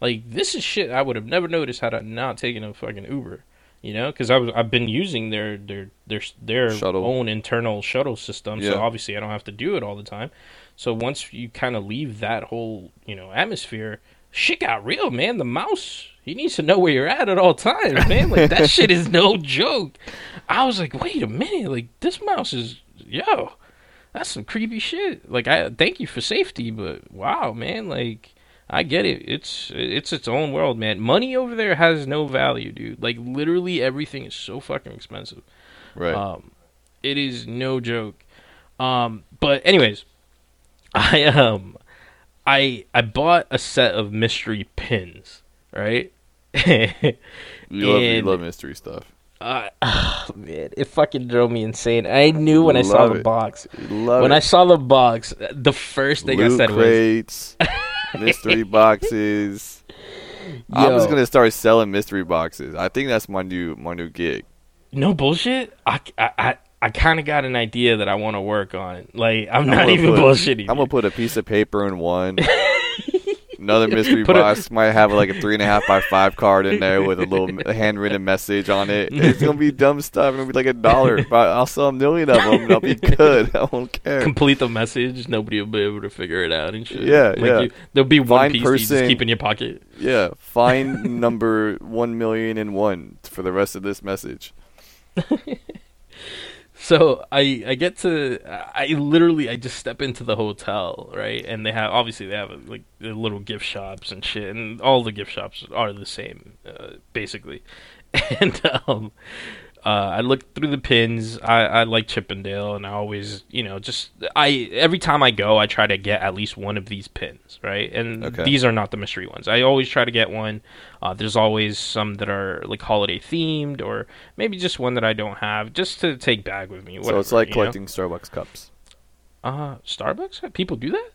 Like this is shit I would have never noticed had I not taken a fucking Uber. You know, because I was I've been using their their their their Shuttle. own internal shuttle system, Yeah. so obviously I don't have to do it all the time. So once you kind of leave that whole you know atmosphere, shit got real, man. The mouse he needs to know where you're at at all times, man. Like that shit is no joke. I was like, wait a minute, like this mouse is yo, that's some creepy shit. Like I thank you for safety, but wow, man, like I get it. It's it's its own world, man. Money over there has no value, dude. Like literally everything is so fucking expensive. Right. Um, it is no joke. Um, but anyways, I um, I I bought a set of mystery pins, right? you, love, you love mystery stuff. uh, oh, man, it fucking drove me insane. I knew when I saw Love the box. Love When it. I saw the box, the first thing I Loot said was, crates, mystery boxes. I'm just gonna start selling mystery boxes. I think that's my new my new gig. "No bullshit." I I I, I kind of got an idea that I want to work on. Like I'm, I'm not even put- bullshitting. I'm gonna put a piece of paper in one. Another mystery Put a- box might have like a three and a half by five card in there with a little handwritten message on it. It's gonna be dumb stuff. It'll be like a dollar, but I'll sell a million of them. and I'll be good. I won't care. complete the message. Nobody will be able to figure it out and shit. Yeah, like yeah. You, there'll be one Find piece that you just person- keep in your pocket. Yeah, find number one million and one for the rest of this message. So I I get to I literally I just step into the hotel right, and they have obviously they have like little gift shops and shit, and all the gift shops are the same uh, basically, and um, uh, I look through the pins. I, I like Chippendale, and I always, you know, just I every time I go, I try to get at least one of these pins, right? And Okay. these are not the mystery ones. I always try to get one. Uh, there's always some that are like holiday themed, or maybe just one that I don't have, just to take back with me. so it's like you know? collecting Starbucks cups. Uh, Starbucks? People do that?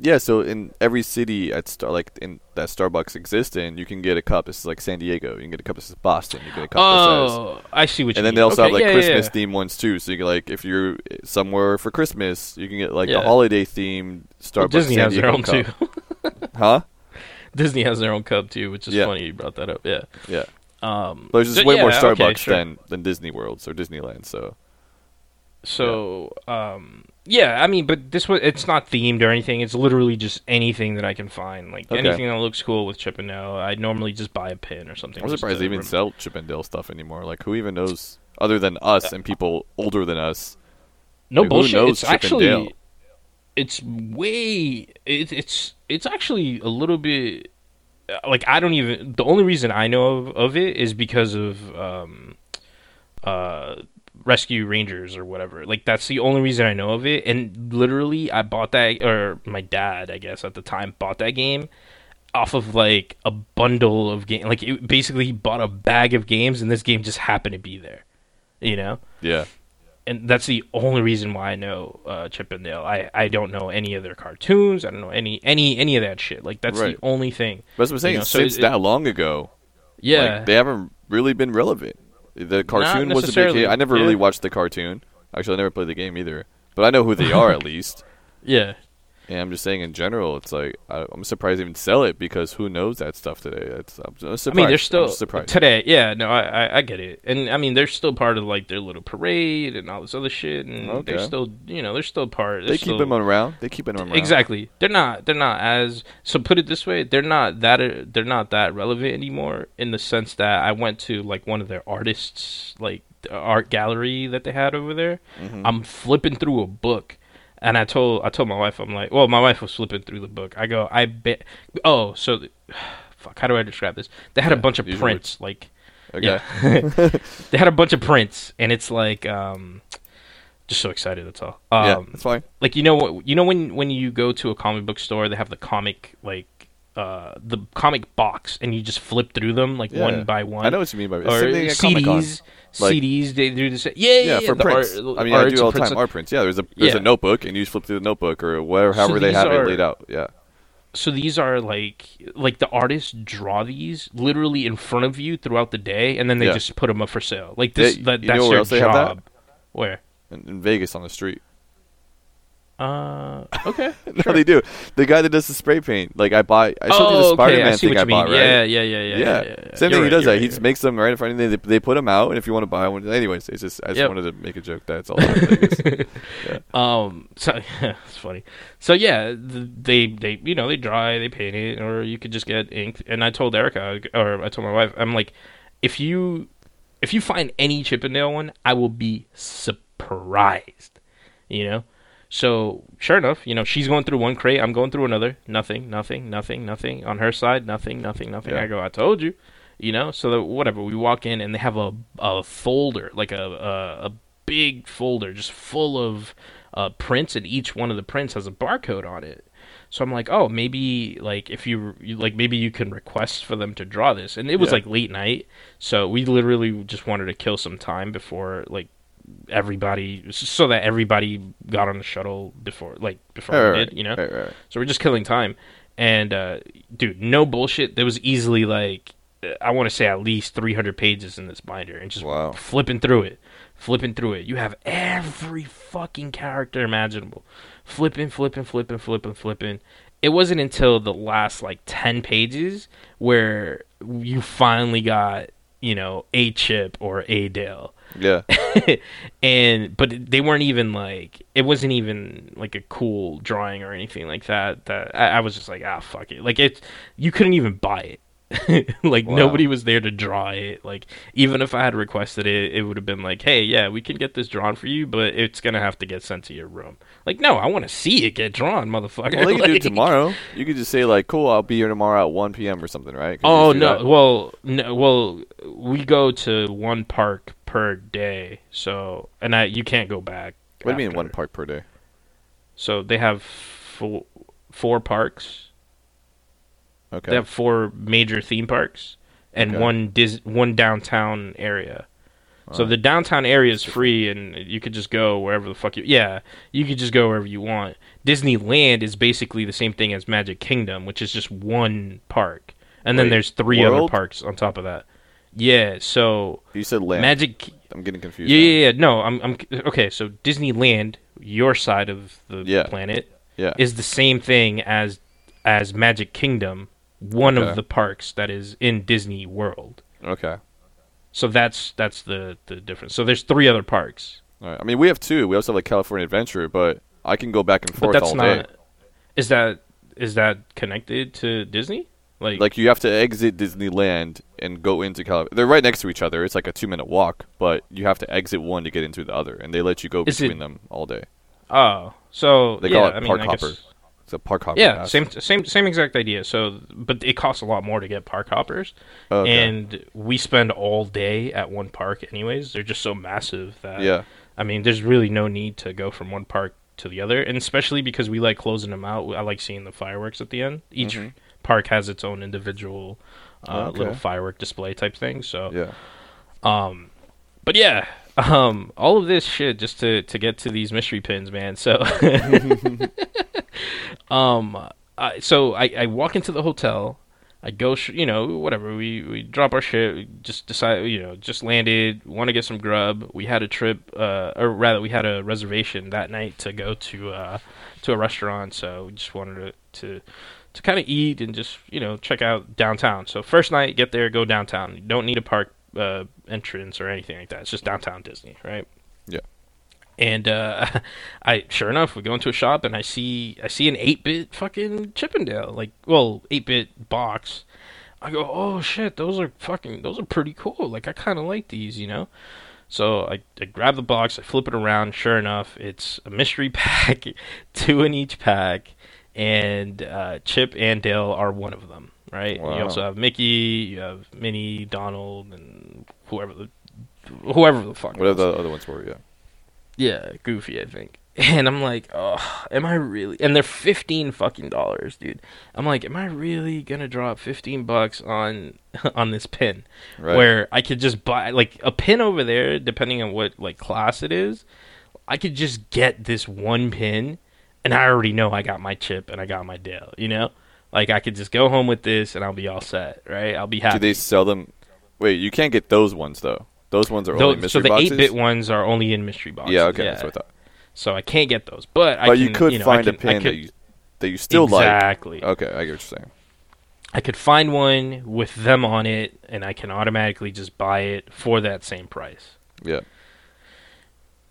Yeah, so in every city at Star like in that Starbucks exists in, you can get a cup. This is like San Diego. You can get a cup. This is Boston. You can get a cup. that says Oh, I see what you and then mean. they also have like yeah, Christmas yeah. themed ones too. So you can like if you're somewhere for Christmas, you can get like Yeah. the holiday themed Starbucks. Well, Disney San has their own cup. too. huh? Disney has their own cup too, which is funny you brought that up. Yeah. Yeah, Um, but there's just so way more okay, Starbucks sure. than than Disney Worlds or Disneyland. So So, um, yeah, I mean, but this was it's not themed or anything. It's literally just anything that I can find, like Okay. anything that looks cool with Chippendale. I normally just buy a pin or something. I'm just surprised to they even rem- sell Chippendale stuff anymore. Like who even knows other than us and people older than us? No Like, who bullshit. knows It's actually it's way. It, it's it's actually a little bit. uh, Like I don't even. The only reason I know of, of it is because of um, uh, Rescue Rangers or whatever. Like that's the only reason I know of it. And literally, I bought that, or my dad, I guess at the time, bought that game off of like a bundle of game. Like it, basically, he bought a bag of games, and this game just happened to be there. You know Yeah, and that's the only reason why I know uh, Chip and Dale. I, I don't know any of their cartoons. I don't know any any any of that shit. Like that's Right. the only thing. but as I'm saying, know, so since it- that long ago, Yeah, like, they haven't really been relevant. The cartoon was a big hit. I never yeah. really watched the cartoon. Actually, I never played the game either. But I know who they are at least. yeah. And I'm just saying, in general, it's like I, I'm surprised they even sell it because who knows that stuff today? It's, I'm, I'm surprised. I mean, they're still surprised. today. Yeah, no, I, I I get it, and I mean they're still part of like their little parade and all this other shit, and Okay. they're still you know they're still part. they they're keep still, them around. They keep them around. Exactly. They're not. They're not as. So put it this way, they're not that. They're not that relevant anymore in the sense that I went to like one of their artists, like the art gallery that they had over there. Mhm. I'm flipping through a book, and I told I told my wife I'm like, well, my wife was flipping through the book. I go, I bet. Oh, so fuck. How do I describe this? They had a bunch of prints, like Okay. yeah. they had a bunch of prints, and it's like um. Just so excited. That's all. Um, yeah, that's fine. like you know what you know when when you go to a comic book store they have the comic like uh the comic box and you just flip through them like Yeah. one by one I know what you mean by or Same. CDs Like- CDs they do this yeah yeah, Yeah, for the prints. art- I mean, I do all the time art prints. Yeah, there's a there's a notebook, and you just flip through the notebook or whatever, So they have are- it laid out. Yeah. so these are like like the artists draw these literally in front of you throughout the day and then they just put them up for sale like this that, that's their have that? job where In, in Vegas on the street. Uh okay no, they do. The guy that does the spray paint. Like I bought. I showed you oh the okay Spider-Man see thing I mean bought, right? yeah yeah yeah yeah yeah, yeah, yeah. Same You're thing. right, he does that. right, He just makes them right in front of you. They, they put them out, and if you want to buy one, anyways, it's just I just Yep. wanted to make a joke. That's all. Um, so it's funny. So yeah, they they you know they dry, they paint it, or you could just get ink. And I told Erica, or I told my wife, I'm like, if you if you find any Chippendale one, I will be surprised. You know. So sure enough, you know she's going through one crate, I'm going through another. Nothing, nothing, nothing, nothing on her side. Nothing, nothing, nothing. Yeah. I go, I told you. You know. So that whatever. We walk in and they have a a folder, like a a, a big folder, just full of uh, prints, and each one of the prints has a barcode on it. So I'm like, oh, maybe like if you, you like maybe you can request for them to draw this, and it was Yeah. like late night, so we literally just wanted to kill some time before like everybody, so that everybody got on the shuttle before like before Right, we did, you know. right, right. So we're just killing time, and uh, dude, no bullshit. There was easily like I want to say at least 300 pages in this binder, and just Wow. flipping through it, flipping through it. You have every fucking character imaginable, flipping, flipping, flipping, flipping, flipping. It wasn't until the last like 10 pages where you finally got you know a chip or a Dale. Yeah. and but they weren't even like it wasn't even like a cool drawing or anything like that that i, I was just like ah fuck it like it you couldn't even buy it like Wow. nobody was there to draw it. Like even if I had requested it, it would have been like, "Hey, yeah, we can get this drawn for you, but it's gonna have to get sent to your room." Like, no, I want to see it get drawn, motherfucker. Well, they can do it tomorrow. You could just say like, "Cool, I'll be here tomorrow at 1 p.m. or something," right? Oh no, that? well, no, well, we go to one park per day, so and I you can't go back. What do you mean one park per day? So they have four, four parks. Okay. They have four major theme parks and Okay. one Dis- one downtown area. So Alright. the downtown area is free, and you could just go wherever the fuck you. Yeah, you could just go wherever you want. Disneyland is basically the same thing as Magic Kingdom, which is just one park, and then there's three other parks on top of that. Yeah, so you said land. Magic. I'm getting confused. Yeah, yeah, yeah. No, I'm, I'm okay. So Disneyland, your side of the Yeah. planet, Yeah. is the same thing as as Magic Kingdom, one Okay. of the parks that is in Disney World. Okay. So that's that's the the difference. So there's three other parks, right. I mean, we have two. We also have like California Adventure, but I can go back and but forth that's all not. day. Is that is that connected to Disney? Like, Like you have to exit Disneyland and go into California. They're right next to each other. It's like a two minute walk, but you have to exit one to get into the other, and they let you go Is it- between them all day. oh, so They yeah, call it I mean, park hopper. guess- A park hopper. Yeah, pass. same same same exact idea. So, but it costs a lot more to get park hoppers. Okay. and we spend all day at one park anyways they're just so massive that yeah. i mean there's really no need to go from one park to the other and especially because we like closing them out i like seeing the fireworks at the end each Mhm. park has its own individual uh, Okay. little firework display type thing so Yeah. um but yeah um all of this shit just to to get to these mystery pins man so um I, so I, I walk into the hotel I go, sh- you know, whatever. We we drop our shit. We just decide, you know, just landed. Want to get some grub. We had a trip, uh, or rather, we had a reservation that night to go to uh, to a restaurant. So we just wanted to to, to kind of eat and just you know check out downtown. So first night, get there, go downtown. You don't need to park uh, entrance or anything like that. It's just downtown Disney, right? Yeah. And uh, I sure enough, we go into a shop and I see I see an eight bit fucking Chippendale, like well, eight bit box. I go, oh shit, those are fucking those are pretty cool. Like I kind of like these, you know. So I, I grab the box, I flip it around. Sure enough, it's a mystery pack, two in each pack, and uh, Chip and Dale are one of them. Right. You also have Mickey, you have Minnie, Donald, and whoever the whoever the fuck. Whatever else. the other ones were. Yeah. Yeah, Goofy, I think. And I'm like, oh, am I really? And they're fifteen fucking dollars, dude. I'm like, am I really gonna drop fifteen bucks on on this pin? Right. Where I could just buy like a pin over there, depending on what like class it is. I could just get this one pin, and I already know I got my chip and I got my Dale. You know, like I could just go home with this and I'll be all set, right? I'll be happy. Do they sell them? Wait, you can't get those ones though. Those ones are Tho- only mystery so the eight bit ones are only in mystery boxes. Yeah. Okay. That's what I thought. So I can't get those, but, I But can, you could know, I find can- a I pin that you that you still like. exactly. Okay, I get what you're saying. I could find one with them on it, and I can automatically just buy it for that same price. Yeah.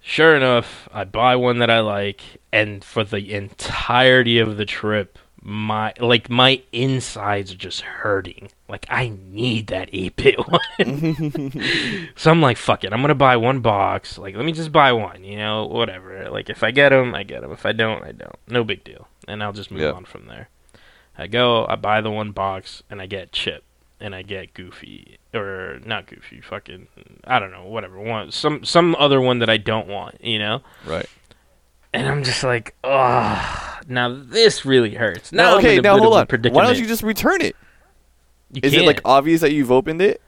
Sure enough, I buy one that I like, and for the entirety of the trip, my like my insides are just hurting. Like I need that eight bit one. so I'm like, fuck it, I'm gonna buy one box. Like, let me just buy one. You know, whatever. Like, if I get them, I get them. If I don't, I don't. No big deal. And I'll just move Yeah. on from there. I go, I buy the one box, and I get Chip, and I get Goofy, or not Goofy, fucking, I don't know, whatever one, some some other one that I don't want, you know. Right. And I'm just like, oh, now this really hurts. Now, Now, I'm okay, in a now bit hold of a on. Why don't you just return it? You Is it like can't. obvious that you've opened it?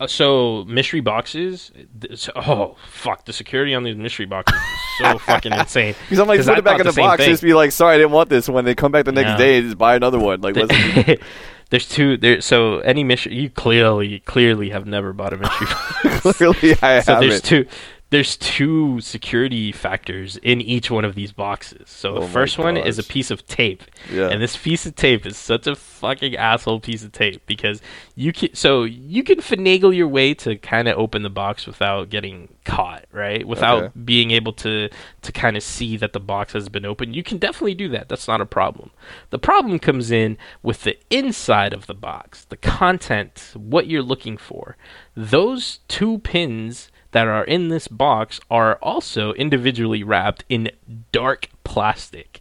Uh, so mystery boxes? th- so- oh fuck! The security on these mystery boxes is so fucking insane. Because I'm like, put I it back thought in the same box. thing. Just be like, sorry, I didn't want this. When they come back the next No. day, just buy another one. Like, what's? There's two. There. So any mystery, you clearly, clearly have never bought a mystery box. clearly I have. so there's haven't. two. There's two security factors in each one of these boxes. So Oh the first one is a piece of tape. Yeah. And this piece of tape is such a fucking asshole piece of tape because you can so you can finagle your way to kind of open the box without getting caught, right? Without Okay. being able to to kind of see that the box has been opened. You can definitely do that. That's not a problem. The problem comes in with the inside of the box, the content, what you're looking for. Those two pins that are in this box are also individually wrapped in dark plastic.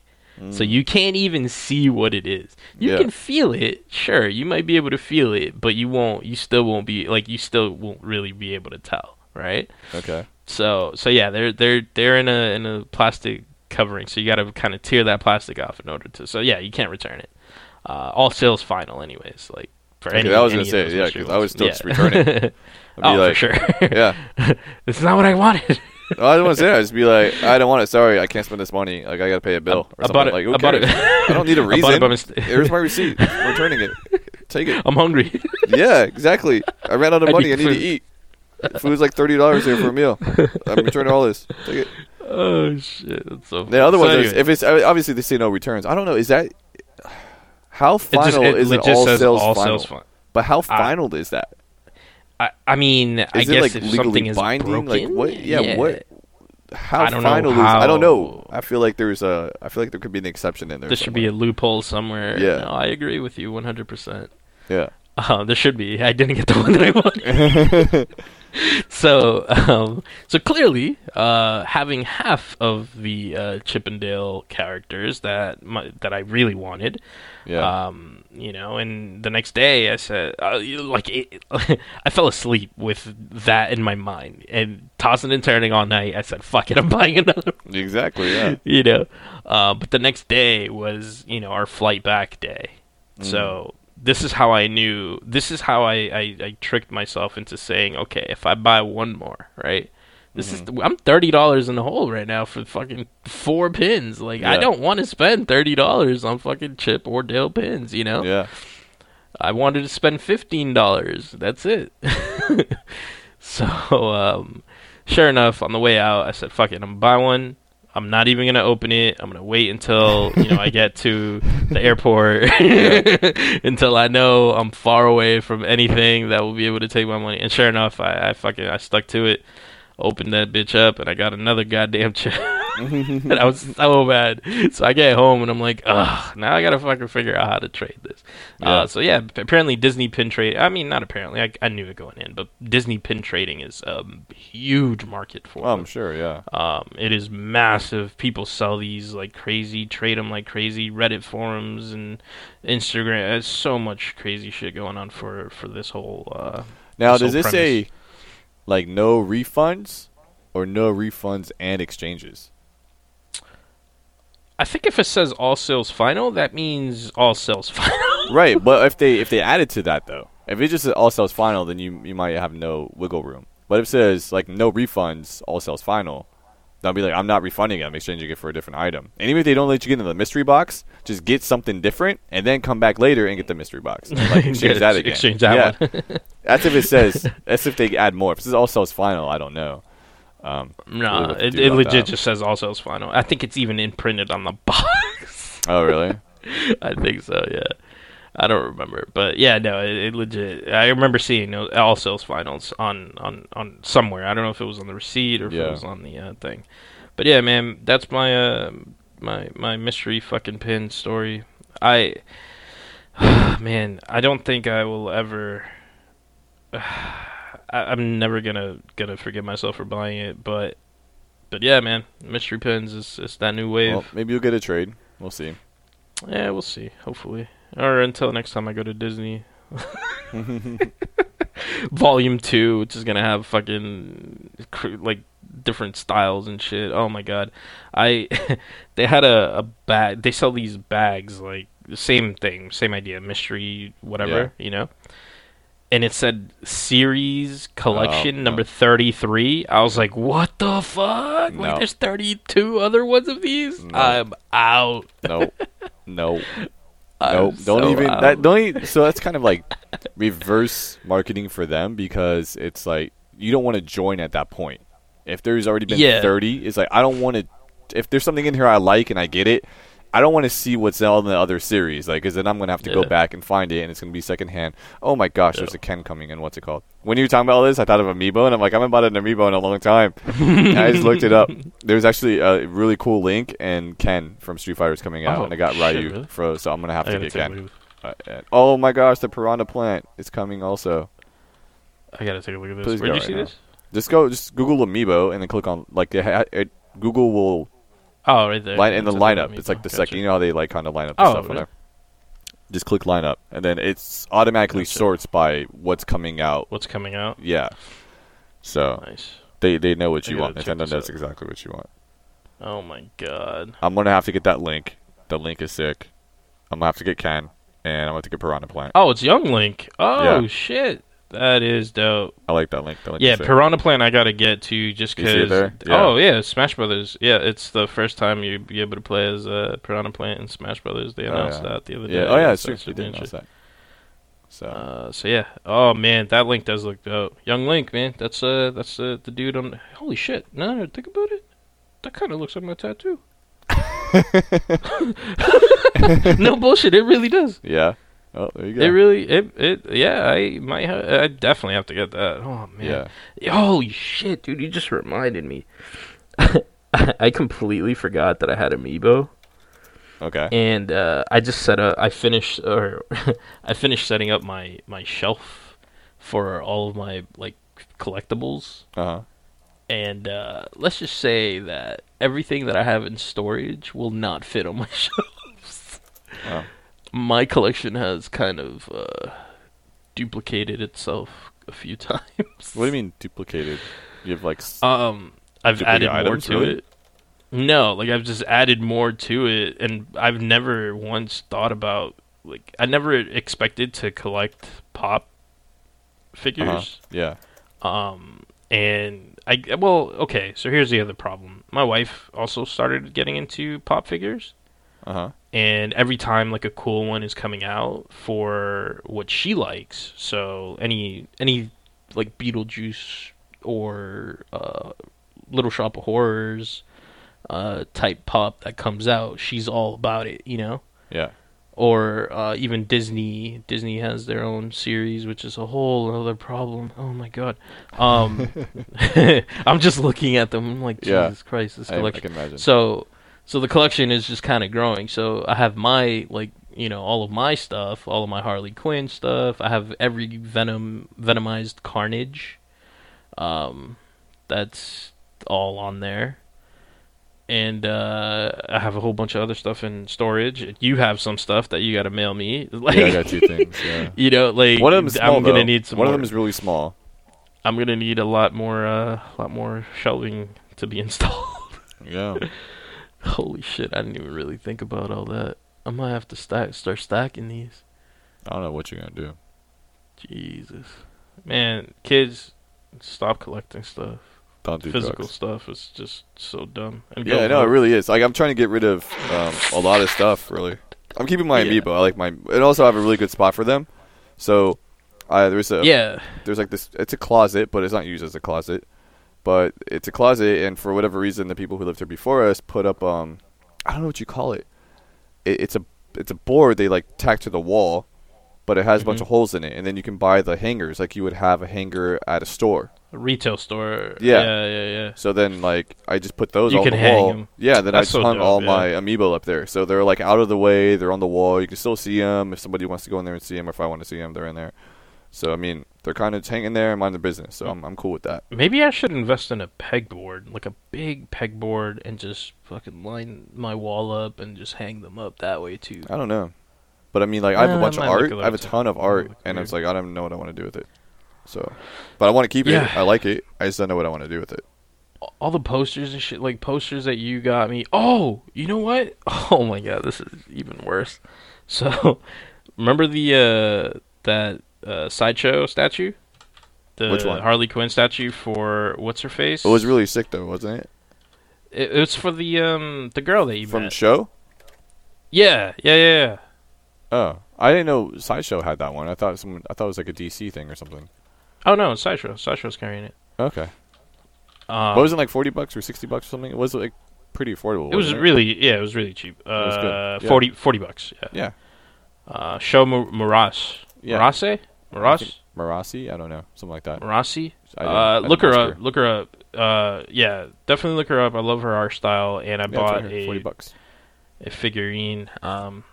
So you can't even see what it is. You Yeah. can feel it, sure. You might be able to feel it, but you won't. You still won't be like you still won't really be able to tell, right? Okay. So so yeah, they're they're they're in a in a plastic covering, so you got to kind of tear that plastic off in order to. So yeah, you can't return it. Uh, all sales final, anyways. Like for Okay, any. I was any gonna say, yeah, mystery 'cause I was still Yeah. just return it. I'd be oh, like, for sure. Yeah. this is not what I wanted. I don't want to say that. Just be like, I don't want it. Sorry, I can't spend this money. Like, I gotta pay a bill or I something. bought it. Like, who I cares? I don't need a I reason. Here's my receipt. I'm returning it. Take it. I'm hungry. Yeah, exactly. I ran out of I money. need I need to food. eat. Food's like thirty dollars here for a meal. I'm returning all this. Take it. oh shit! That's so. The other so one is if it's obviously they say no returns. I don't know. Is that how it just, final it is it legit all says sales all final? sales final. But how I- final is that? I, I mean, I Is it guess like if legally something is binding? broken, Like what? Yeah, what? How I don't know final is? I don't know. I feel like there's a. I feel like there could be an exception in there. There should be a loophole somewhere. Yeah. No, I agree with you 100%. yeah. Uh, there should be. I didn't get the one that I wanted. so, um, so clearly, uh, having half of the uh, Chippendale characters that my, that I really wanted, Yeah. um, you know, and the next day I said, uh, like, it, I fell asleep with that in my mind and tossing and turning all night. I said, "Fuck it, I'm buying another." one." exactly. Yeah. you know. Uh, but the next day was, you know, our flight back day. So this is how I knew. This is how I, I, I tricked myself into saying, okay, if I buy one more, right? This is I'm thirty dollars in the hole right now for fucking four pins. Like I don't want to spend thirty dollars on fucking Chip or Dale pins. You know, Yeah. I wanted to spend fifteen dollars. That's it. so, um, sure enough, on the way out, I said, "Fuck it, I'm gonna buy one. I'm not even gonna open it. I'm gonna wait until you know I get to the airport, until I know I'm far away from anything that will be able to take my money." And sure enough, I, I fucking I stuck to it. Opened that bitch up, and I got another goddamn chip. and I was so mad. So I get home and I'm like, ugh, now I gotta fucking figure out how to trade this. Yeah. Uh, so yeah, apparently Disney pin trade. I mean, not apparently. I, I knew it going in, but Disney pin trading is a huge market for. Well, I'm sure. Yeah. Um, it is massive. People sell these like crazy, trade them like crazy. Reddit forums and Instagram. There's so much crazy shit going on for for this whole. Uh, Now, This does whole this say like no refunds or no refunds and exchanges? I think if it says all sales final, that means all sales final. right, but if they if they added to that though, if it just says all sales final, then you you might have no wiggle room. But if it says like no refunds, all sales final, they'll be like, I'm not refunding it. I'm exchanging it for a different item. And even if they don't let you get into the mystery box, just get something different and then come back later and get the mystery box. Like exchange that again. Exchange that yeah. one. That's if it says. That's if they add more. If it says all sales final, I don't know. Um, No, to it, it legit that. just says all sales final. I think it's even imprinted on the box. oh really? I think so. Yeah, I don't remember, but yeah, no, it, it legit. I remember seeing all sales finals on on on somewhere. I don't know if it was on the receipt or if Yeah. it was on the uh, thing. But yeah, man, that's my uh my my mystery fucking pin story. I man, I don't think I will ever. I, I'm never gonna gonna forgive myself for buying it, but but yeah, man, mystery pins is is that new wave. Well, maybe you'll get a trade. We'll see. Yeah, we'll see. Hopefully, or until next time I go to Disney. Volume two, which is gonna have fucking cr- like different styles and shit. Oh my god, I they had a, a bag. They sell these bags like the same thing, same idea, mystery, whatever, you know. And it said series collection Oh, number oh. thirty three. I was like, what the fuck? No. Like, there's thirty two other ones of these. No. I'm out. No, no, no. Don't so even out. that. Don't. e so that's kind of like reverse marketing for them because it's like you don't want to join at that point. If there's already been Yeah. 30, it's like I don't want to. If there's something in here I like and I get it, I don't want to see what's on the other series. Like, because then I'm gonna have to go back and find it, and it's gonna be secondhand. Oh my gosh, there's a Ken coming in. What's it called? When you were talking about all this, I thought of Amiibo, and I'm like, I haven't bought an Amiibo in a long time. I just looked it up. There's actually a really cool Link and Ken from Street Fighter is coming out, Oh, and I got shit, Ryu really? froze, so I'm gonna have I to get Ken. Uh, oh my gosh, the Piranha Plant is coming also. I gotta take a look at this. Please Where go did you right see now. this? Just go, just Google Amiibo and then click on like it, it, Google will Oh, right there. line in the lineup. It's like the Gotcha. second. You know how they like kind of line up the Oh, stuff on really? there. Just click lineup, and then it's automatically Gotcha. sorts by what's coming out. What's coming out? Yeah. So Nice. they they know what I you want. Nintendo knows out. exactly what you want. Oh my god. I'm gonna have to get that link. The link is sick. I'm gonna have to get Ken, and I'm gonna have to get Piranha Plant. Oh, it's Young Link. Oh Yeah. shit. That is dope. I like that link. That link Yeah. Piranha Plant I gotta get to just You because. there? Yeah. Oh yeah, Smash Brothers. Yeah, it's the first time you'd be able to play as uh, Piranha Plant in Smash Brothers. They Oh, announced yeah. that the other day. Oh yeah, it's so true. it's We super did announce that. So Uh, so yeah. Oh man, that Link does look dope. Young Link, man. That's uh, that's uh, the dude on. Holy shit! No, no, think about it. That kind of looks like my tattoo. no bullshit. It really does. yeah. Oh, there you go. It really. It. It. Yeah. I might. Ha- I definitely have to get that. Oh man. yeah. Holy shit, dude! You just reminded me. I completely forgot that I had Amiibo, Okay. and uh, I just set up. I finished, or I finished setting up my my shelf for all of my like collectibles, Uh huh. and uh, let's just say that everything that I have in storage will not fit on my shelves. Oh. My collection has kind of uh, duplicated itself a few times. What do you mean duplicated? You have like. Um, I've added more to really? it. No, like I've just added more to it, and I've never once thought about like I never expected to collect pop uh-huh. figures. Yeah. Um, and I well, okay. So here's the other problem. My wife also started getting into pop figures, Uh huh. and every time like a cool one is coming out for what she likes, so any any like Beetlejuice or uh, Little Shop of Horrors uh, type pop that comes out, she's all about it, you know. Yeah. Or uh, even Disney. Disney has their own series, which is a whole other problem. Oh my god. Um, I'm just looking at them. I'm like, Yeah. Jesus Christ, this I, I collection. can imagine. So, so the collection is just kind of growing. So I have my like you know all of my stuff, all of my Harley Quinn stuff. I have every Venom Venomized Carnage. Um, that's all on there. And uh, I have a whole bunch of other stuff in storage. You have some stuff that you got to mail me. Like, yeah, I got two things. Yeah. you know, like One of them is small. I'm gonna though. need some. One more. of them is really small. I'm gonna need a lot more, uh, lot more shelving to be installed. Yeah. Holy shit! I didn't even really think about all that. I might have to stack, start stacking these. I don't know what you're gonna do. Jesus, man, kids, stop collecting stuff. Don't do Physical drugs. stuff is just so dumb. And Yeah, no, it really is. Like I'm trying to get rid of um, a lot of stuff. Really, I'm keeping my Yeah. amiibo. I like my, and also I have a really good spot for them. So, I there's a Yeah, there's like this. It's a closet, but it's not used as a closet. But it's a closet, and for whatever reason, the people who lived here before us put up um, I don't know what you call it. it it's a it's a board they like tack to the wall, but it has a bunch Mhm. of holes in it, and then you can buy the hangers like you would have a hanger at a store. a retail store. Yeah. yeah, yeah, yeah. So then, like, I just put those all. You on can the hang wall. 'em. Yeah, then That's I just so hung dope, all yeah. my amiibo up there. So they're like out of the way. They're on the wall. You can still see them if somebody wants to go in there and see them. If I want to see them, they're in there. So I mean, they're kind of hanging there and mind their business. So I'm I'm cool with that. Maybe I should invest in a pegboard, like a big pegboard, and just fucking line my wall up and just hang them up that way too. I don't know, but I mean, like I have Uh, a bunch of might look art. a I have a ton of art, look and it's like I don't know what I want to do with it. So, but I want to keep Yeah. it. I like it. I just don't know what I want to do with it. all the posters and shit, like posters that you got me. Oh, you know what? Oh my god, this is even worse. So, remember the uh that uh sideshow statue? The Which one? Harley Quinn statue for what's her face? It was really sick though, wasn't it? It, it was for the um the girl that you From met. show. yeah, yeah, yeah, yeah. Oh, I didn't know Sideshow had that one. I thought someone. I thought it was like a DC thing or something. Oh no, sideshow. Sideshow's carrying it. Okay. Um, what was it like forty bucks or sixty bucks or something? It was like pretty affordable. it was really yeah, it was really cheap. Uh, was good, yeah. 40, 40 bucks. Yeah. Yeah. Uh, show Mu- Muras. Yeah. Murase? I Muras? Marasi, I don't know, something like that. Marasi? I didn't- I Uh, look her up. Look her up. Uh, yeah, definitely look her up. I love her art style, and I Yeah, bought here, forty bucks. a figurine. Um,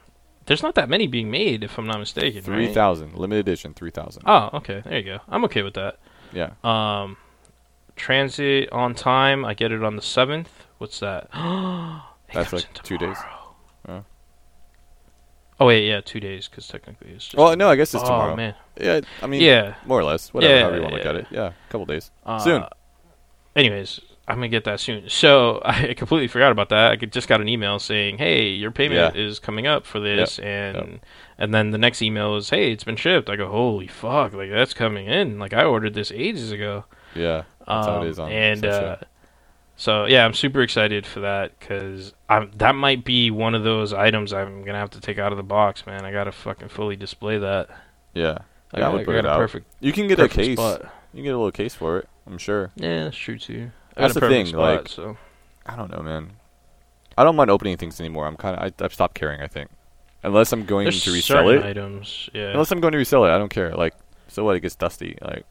there's not that many being made, if I'm not mistaken. 3,000. right? limited edition, three thousand. Oh, okay. There you go. I'm okay with that. Yeah, Um, transit on time. I get it on the seventh. What's that? That's like two days. Oh. Oh wait, yeah, two days because technically it's just. Well, no, I guess it's oh tomorrow. man. Yeah, I mean, yeah. more or less, whatever, Yeah, however you want to look yeah. at it. Yeah, a couple days. Uh, Soon. Anyways, I'm gonna get that soon. So I completely forgot about that. I just got an email saying, "Hey, your payment Yeah. is coming up for this," and and then the next email is, "Hey, it's been shipped." I go, "Holy fuck! Like that's coming in. Like I ordered this ages ago." Yeah, that's how it Um, on and uh, so yeah, I'm super excited for that because that might be one of those items I'm gonna have to take out of the box, man. I gotta fucking fully display that. yeah. I Yeah, I gotta, put got it a out. perfect, You can get a case. spot. You can get a little case for it. I'm sure. Yeah, that's true too. I That's got a the thing, spot, like- so. I don't know, man. I don't mind opening things anymore. I'm kind of. I've stopped caring. I think, unless I'm going There's to resell certain it. items, yeah. Unless I'm going to resell it, I don't care. Like, so what? It gets dusty. Like,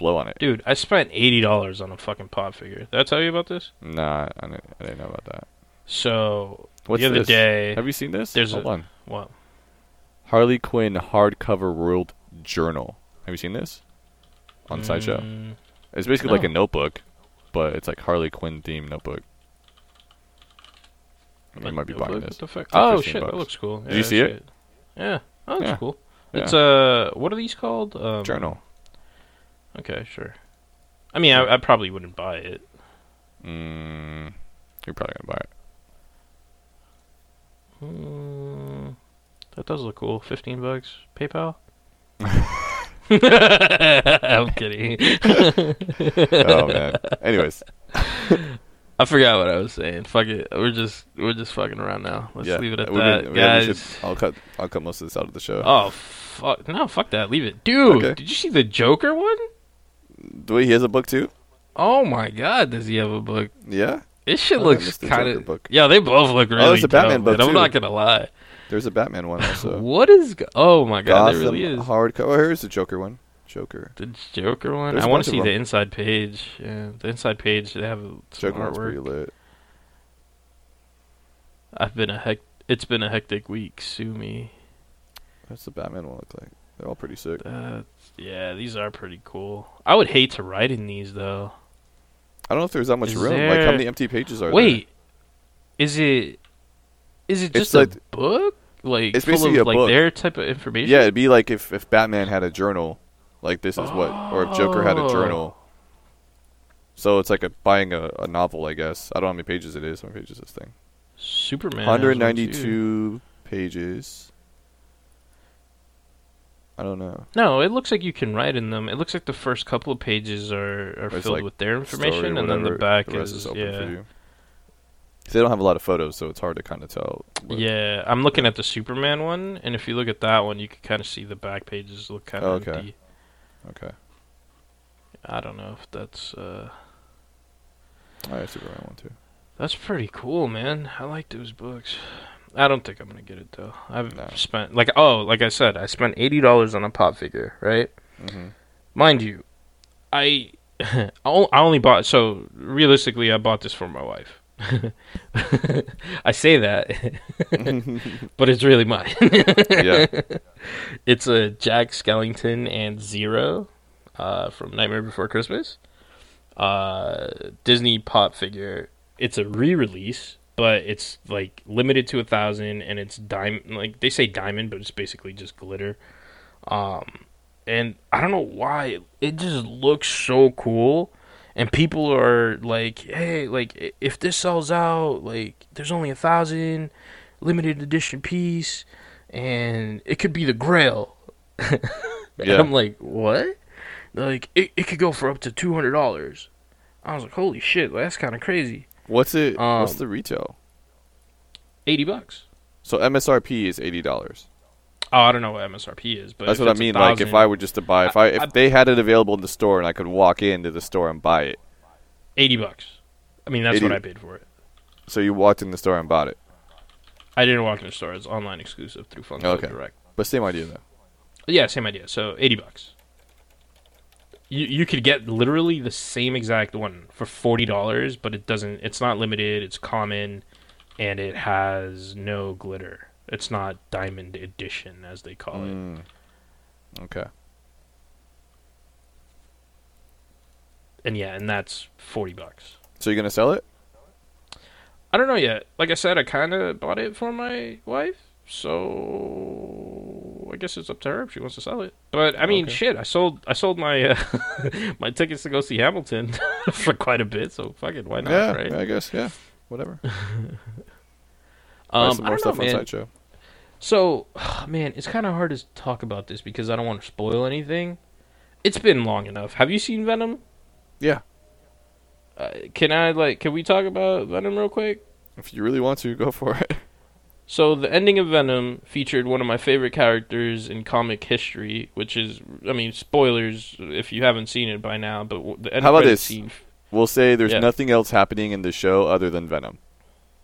blow on it. Dude, I spent eighty dollars on a fucking pop figure. Did I tell you about this? Nah, I didn't, I didn't know about that. So What's the other this? day, Have you seen this? there's Hold a- on. what? Harley Quinn hardcover world journal. Have you seen this? On Sideshow. Mm, It's basically like a notebook, but it's like Harley Quinn themed notebook. I like might be notebook? buying this. the fuck? It's like Oh shit, bucks. that looks cool. Did you see it? Yeah. Oh, that's Yeah. cool. Yeah. It's uh, what are these called? Um, Journal. Okay, sure. I mean, I, I probably wouldn't buy it. Mm, you're probably gonna buy it. Mm, that does look cool. Fifteen bucks. PayPal. I'm kidding. oh man. Anyways, I forgot what I was saying. Fuck it. We're just we're just fucking around now. Let's yeah, leave it at that, been- yeah, guys. should- I'll cut. I'll cut most of this out of the show. Oh fuck! No, fuck that. Leave it, dude. Okay. Did you see the Joker one? Do he has a book too? Oh my god, does he have a book? Yeah. This shit Oh, looks kind of. book. Yeah, they both look oh, really. there's a Batman dope, book, man. I'm not gonna lie. There's a Batman one also. What is? go- Oh my god, there Gotham really is. hardcover. Oh, here's the Joker one. Joker. The Joker one. There's I want to see the inside page. Yeah, the inside page. They have some Joker one's pretty artwork. lit. I've been a hec. It's been a hectic week. Sue me. What's the Batman one look like? They're all pretty sick. Uh, yeah, these are pretty cool. I would hate to write in these though. I don't know if there's that much Is room. Like how many empty pages are there? Wait, is it? Is it It's just a like- book? Like It's full basically of a like book. their type of information? Yeah, it'd be like if, if Batman had a journal, like this is what, or if Joker had a Oh. journal. So it's like a buying a, a novel, I guess. I don't know how many pages it is. How many pages is this thing? Superman. has one, too. 192 pages. I don't know. No, it looks like you can write in them. It looks like the first couple of pages are, are It's filled like with their information, and then the back the is, is open yeah. for you. 'Cause They don't have a lot of photos, so it's hard to kind of tell. Yeah, I'm looking at the Superman one, and if you look at that one, you can kind of see the back pages look kind Oh, of okay. empty. Okay. I don't know if that's uh, I have Superman one too. that's pretty cool, man. I like those books. I don't think I'm gonna get it though. I've No. spent like oh, like I said, I spent eighty dollars on a pop figure, right? hmm Mind you, I I I only bought so realistically, I bought this for my wife. I say that, but it's really mine. Yeah. It's a Jack Skellington and Zero uh, from Nightmare Before Christmas. Uh, Disney pop figure. It's a re-release, but it's like limited to a thousand, and it's diamond. Like they say diamond, but it's basically just glitter. Um, and I don't know why it just looks so cool. And people are like, "Hey, like if this sells out, like there's only a thousand, limited edition piece, and it could be the Grail." and Yeah. I'm like, "What?" They're like it, it could go for up to two hundred dollars. I was like, "Holy shit, that's kind of crazy." What's it? what's Um, the retail? Eighty bucks. So MSRP is eighty dollars. Oh, I don't know what MSRP is, but That's what I mean. Like if I were just to buy, if I if I- they had it available in the store and I could walk into the store and buy it, eighty bucks. I mean, that's 80 what I paid for it. So you walked in the store and bought it. I didn't walk in the store. It's online exclusive through Funko Okay. Direct. But same idea though. Yeah, same idea. So eighty bucks. You you could get literally the same exact one for forty dollars, but it doesn't. It's not limited. It's common, and it has no glitter. It's not diamond edition as they call it. Mm. Okay. And yeah, and that's forty bucks. So you're gonna sell it? I don't know yet. Like I said, I kind of bought it for my wife, so guess it's up to her if she wants to sell it. But I mean, Okay. shit, I sold I sold my uh, my tickets to go see Hamilton for quite a bit, so fuck it, why not? yeah, right? I guess. Yeah. Whatever. Um, some more don't know, stuff on man. Sideshow. So, man, it's kind of hard to talk about this because I don't want to spoil anything. It's been long enough. Have you seen Venom? Yeah. Uh, can I like? Can we talk about Venom real quick? If you really want to, go for it. So the ending of Venom featured one of my favorite characters in comic history, which is, I mean, spoilers if you haven't seen it by now. But the end How about this? Scene. We'll say there's Yeah. nothing else happening in the show other than Venom.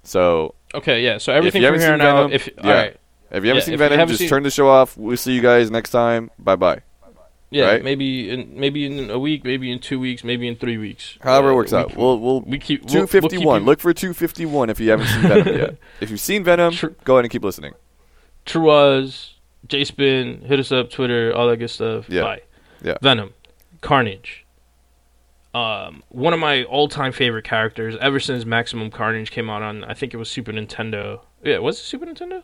So Okay, yeah. So everything from here on out. If yeah. all right, if you haven't Yeah, seen Venom, haven't just seen- turn the show off. We'll see you guys next time. Bye bye. Yeah, right? maybe in maybe in a week, maybe in two weeks, maybe in three weeks. However Uh, it works we out. keep- We'll we'll we keep two fifty one. Look for two fifty one if you haven't seen Venom yet. If you've seen Venom, Tr- go ahead and keep listening. True Oz, J Spin, hit us up, Twitter, all that good stuff. Yeah. Bye. Yeah. Venom, Carnage. Um, one of my all-time favorite characters ever since Maximum Carnage came out on, I think it was Super Nintendo. Yeah, was it Super Nintendo?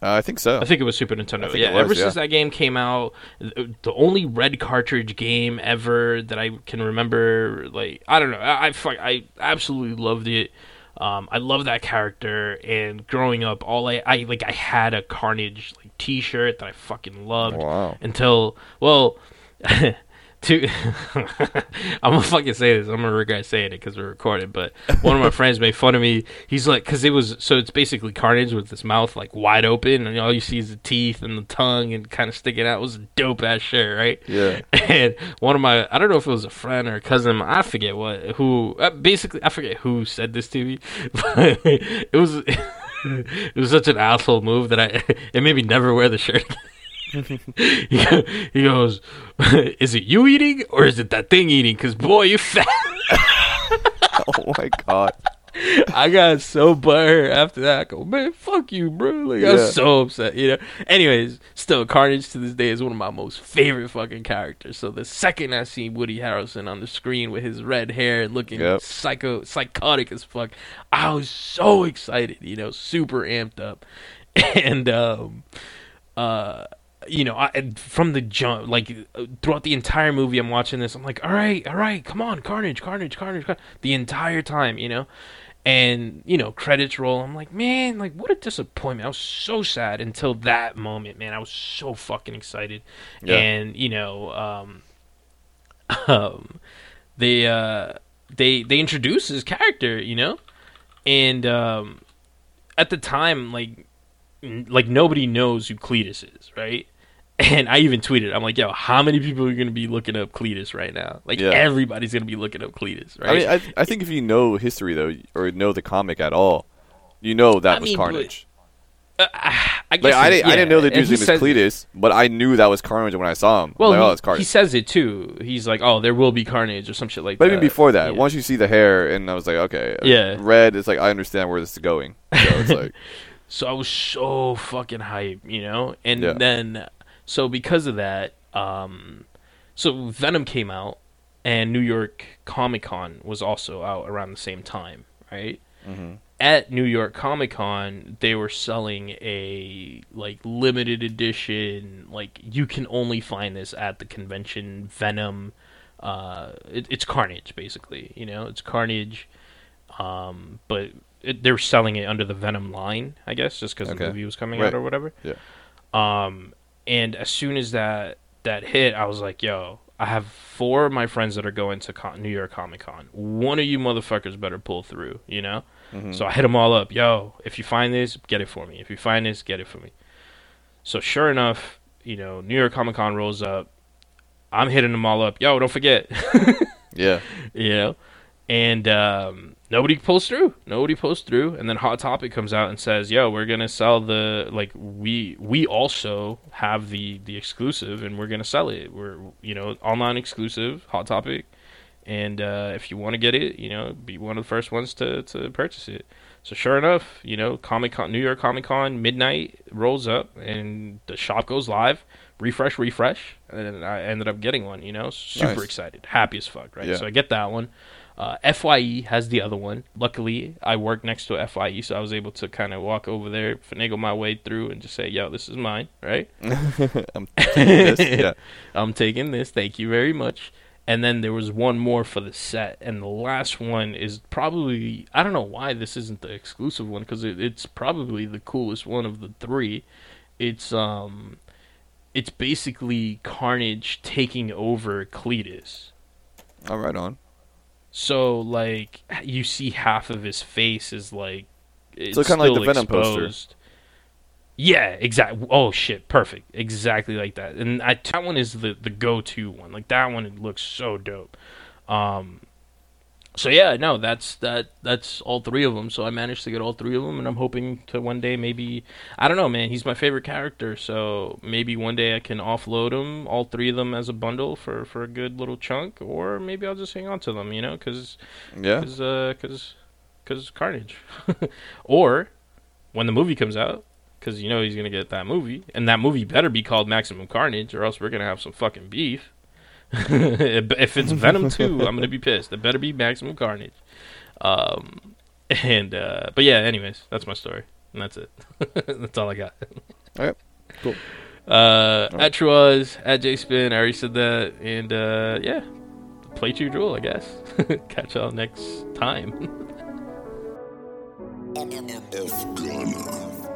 Uh, I think so. I think it was Super Nintendo. Yeah, was, ever yeah. since that game came out, the only red cartridge game ever that I can remember, like I don't know, I I, fuck- I absolutely loved it. Um, I love that character, and growing up, all I, I like, I had a Carnage like T-shirt that I fucking loved Wow. until well to i'm gonna fucking say this. I'm gonna regret saying it because we're recording but one of my friends made fun of me. He's like because it was so it's basically carnage with his mouth like wide open and all you see is the teeth and the tongue and kind of sticking out. It was a dope ass shirt right? Yeah. and one of my i don't know if it was a friend or a cousin i forget what who uh, basically i forget who said this to me but it was it was such an asshole move that i it made me never wear the shirt he, he goes, "Is it you eating or is it that thing eating? Because boy, you fat." oh my god. I got so butthurt after that. I go, man, fuck you, bro. Like I Yeah. was so upset, you know. Anyways, still, Carnage to this day is one of my most favorite fucking characters. So the second I see Woody Harrelson on the screen with his red hair looking Yep. psycho psychotic as fuck, I was so excited, you know, super amped up, and um, uh you know, I, from the jump, like throughout the entire movie, I'm watching this. I'm like, all right, all right, come on, Carnage, Carnage, Carnage, Carnage. the entire time, you know. And you know, credits roll. I'm like, man, like what a disappointment. I was so sad until that moment, man. I was so fucking excited. Yeah. And you know, um, um, they uh, they they introduced his character, you know, and um, at the time, like like nobody knows who Cletus is, right? And I even tweeted, I'm like, yo, how many people are going to be looking up Cletus right now? Like, Yeah. everybody's going to be looking up Cletus, right? I mean, I I think if you know history though, or know the comic at all, you know that I was mean, Carnage. Uh, I Like guess I it- didn't, I yeah, didn't know the dude's name was says- Cletus, but I knew that was Carnage when I saw him. Well, like, he, oh, it's he says it too. He's like, oh, there will be carnage or some shit like But that. even before that, yeah. once you see the hair, and I was like, okay, uh, Yeah. red. It's like I understand where this is going. So it's like, So I was so fucking hype, you know? And Yeah. then, so because of that, um, so Venom came out, and New York Comic Con was also out around the same time, right? mhm. At New York Comic Con, they were selling a like limited edition, like you can only find this at the convention. Venom, uh, it, it's Carnage, basically. You know, it's Carnage, um, but it, they're selling it under the Venom line, I guess, just because Okay. the movie was coming Right. out or whatever. Yeah. Um, and as soon as that that hit, I was like, "Yo, I have four of my friends that are going to Con- New York Comic Con. One of you motherfuckers better pull through, you know." Mhm. So I hit them all up. Yo, if you find this, get it for me. If you find this, get it for me. So sure enough, you know, New York Comic Con rolls up. I'm hitting them all up. Yo, don't forget. yeah, you know and um, nobody pulls through. Nobody pulls through, and then Hot Topic comes out and says, "Yo, we're gonna sell the like we we also have the the exclusive, and we're gonna sell it. We're you know online exclusive Hot Topic, and uh, if you want to get it, you know, be one of the first ones to to purchase it." So sure enough, you know, Comic Con, New York Comic Con, midnight rolls up, and the shop goes live. Refresh, refresh, and I ended up getting one. You know, super Nice. excited, happy as fuck, right? Yeah. So I get that one. Uh, FYE has the other one. Luckily, I work next to FYE, so I was able to kind of walk over there, finagle my way through, and just say, "Yo, this is mine, right? I'm taking this. Yeah. I'm taking this. Thank you very much." And then there was one more for the set, and the last one is probably I don't know why this isn't the exclusive one because it, it's probably the coolest one of the three. It's um, it's basically Carnage taking over Cletus. All right, on. So like you see half of his face is like it's So kinda like still the Venom poster. exposed. Yeah, exactly. Oh shit, perfect. Exactly like that. And I, that one is the the go to one. Like that one, it looks so dope. Um, so yeah, no, that's that. That's all three of them. So I managed to get all three of them, and I'm hoping to one day maybe I don't know, man. He's my favorite character, so maybe one day I can offload them, all three of them as a bundle for for a good little chunk, or maybe I'll just hang on to them, you know, because Yeah. because uh, cause, cause Carnage, or when the movie comes out, because you know he's gonna get that movie, and that movie better be called Maximum Carnage, or else we're gonna have some fucking beef. if it's Venom two, I'm gonna be pissed. It better be Maximum Carnage. Um, and uh, but yeah, anyways, that's my story, and that's it. that's all I got. Alright, cool. Uh, Alright. at Truaz, at JSpin, I already said that, and uh, yeah, play to your drool, I guess. Catch y'all next time. F Gunner.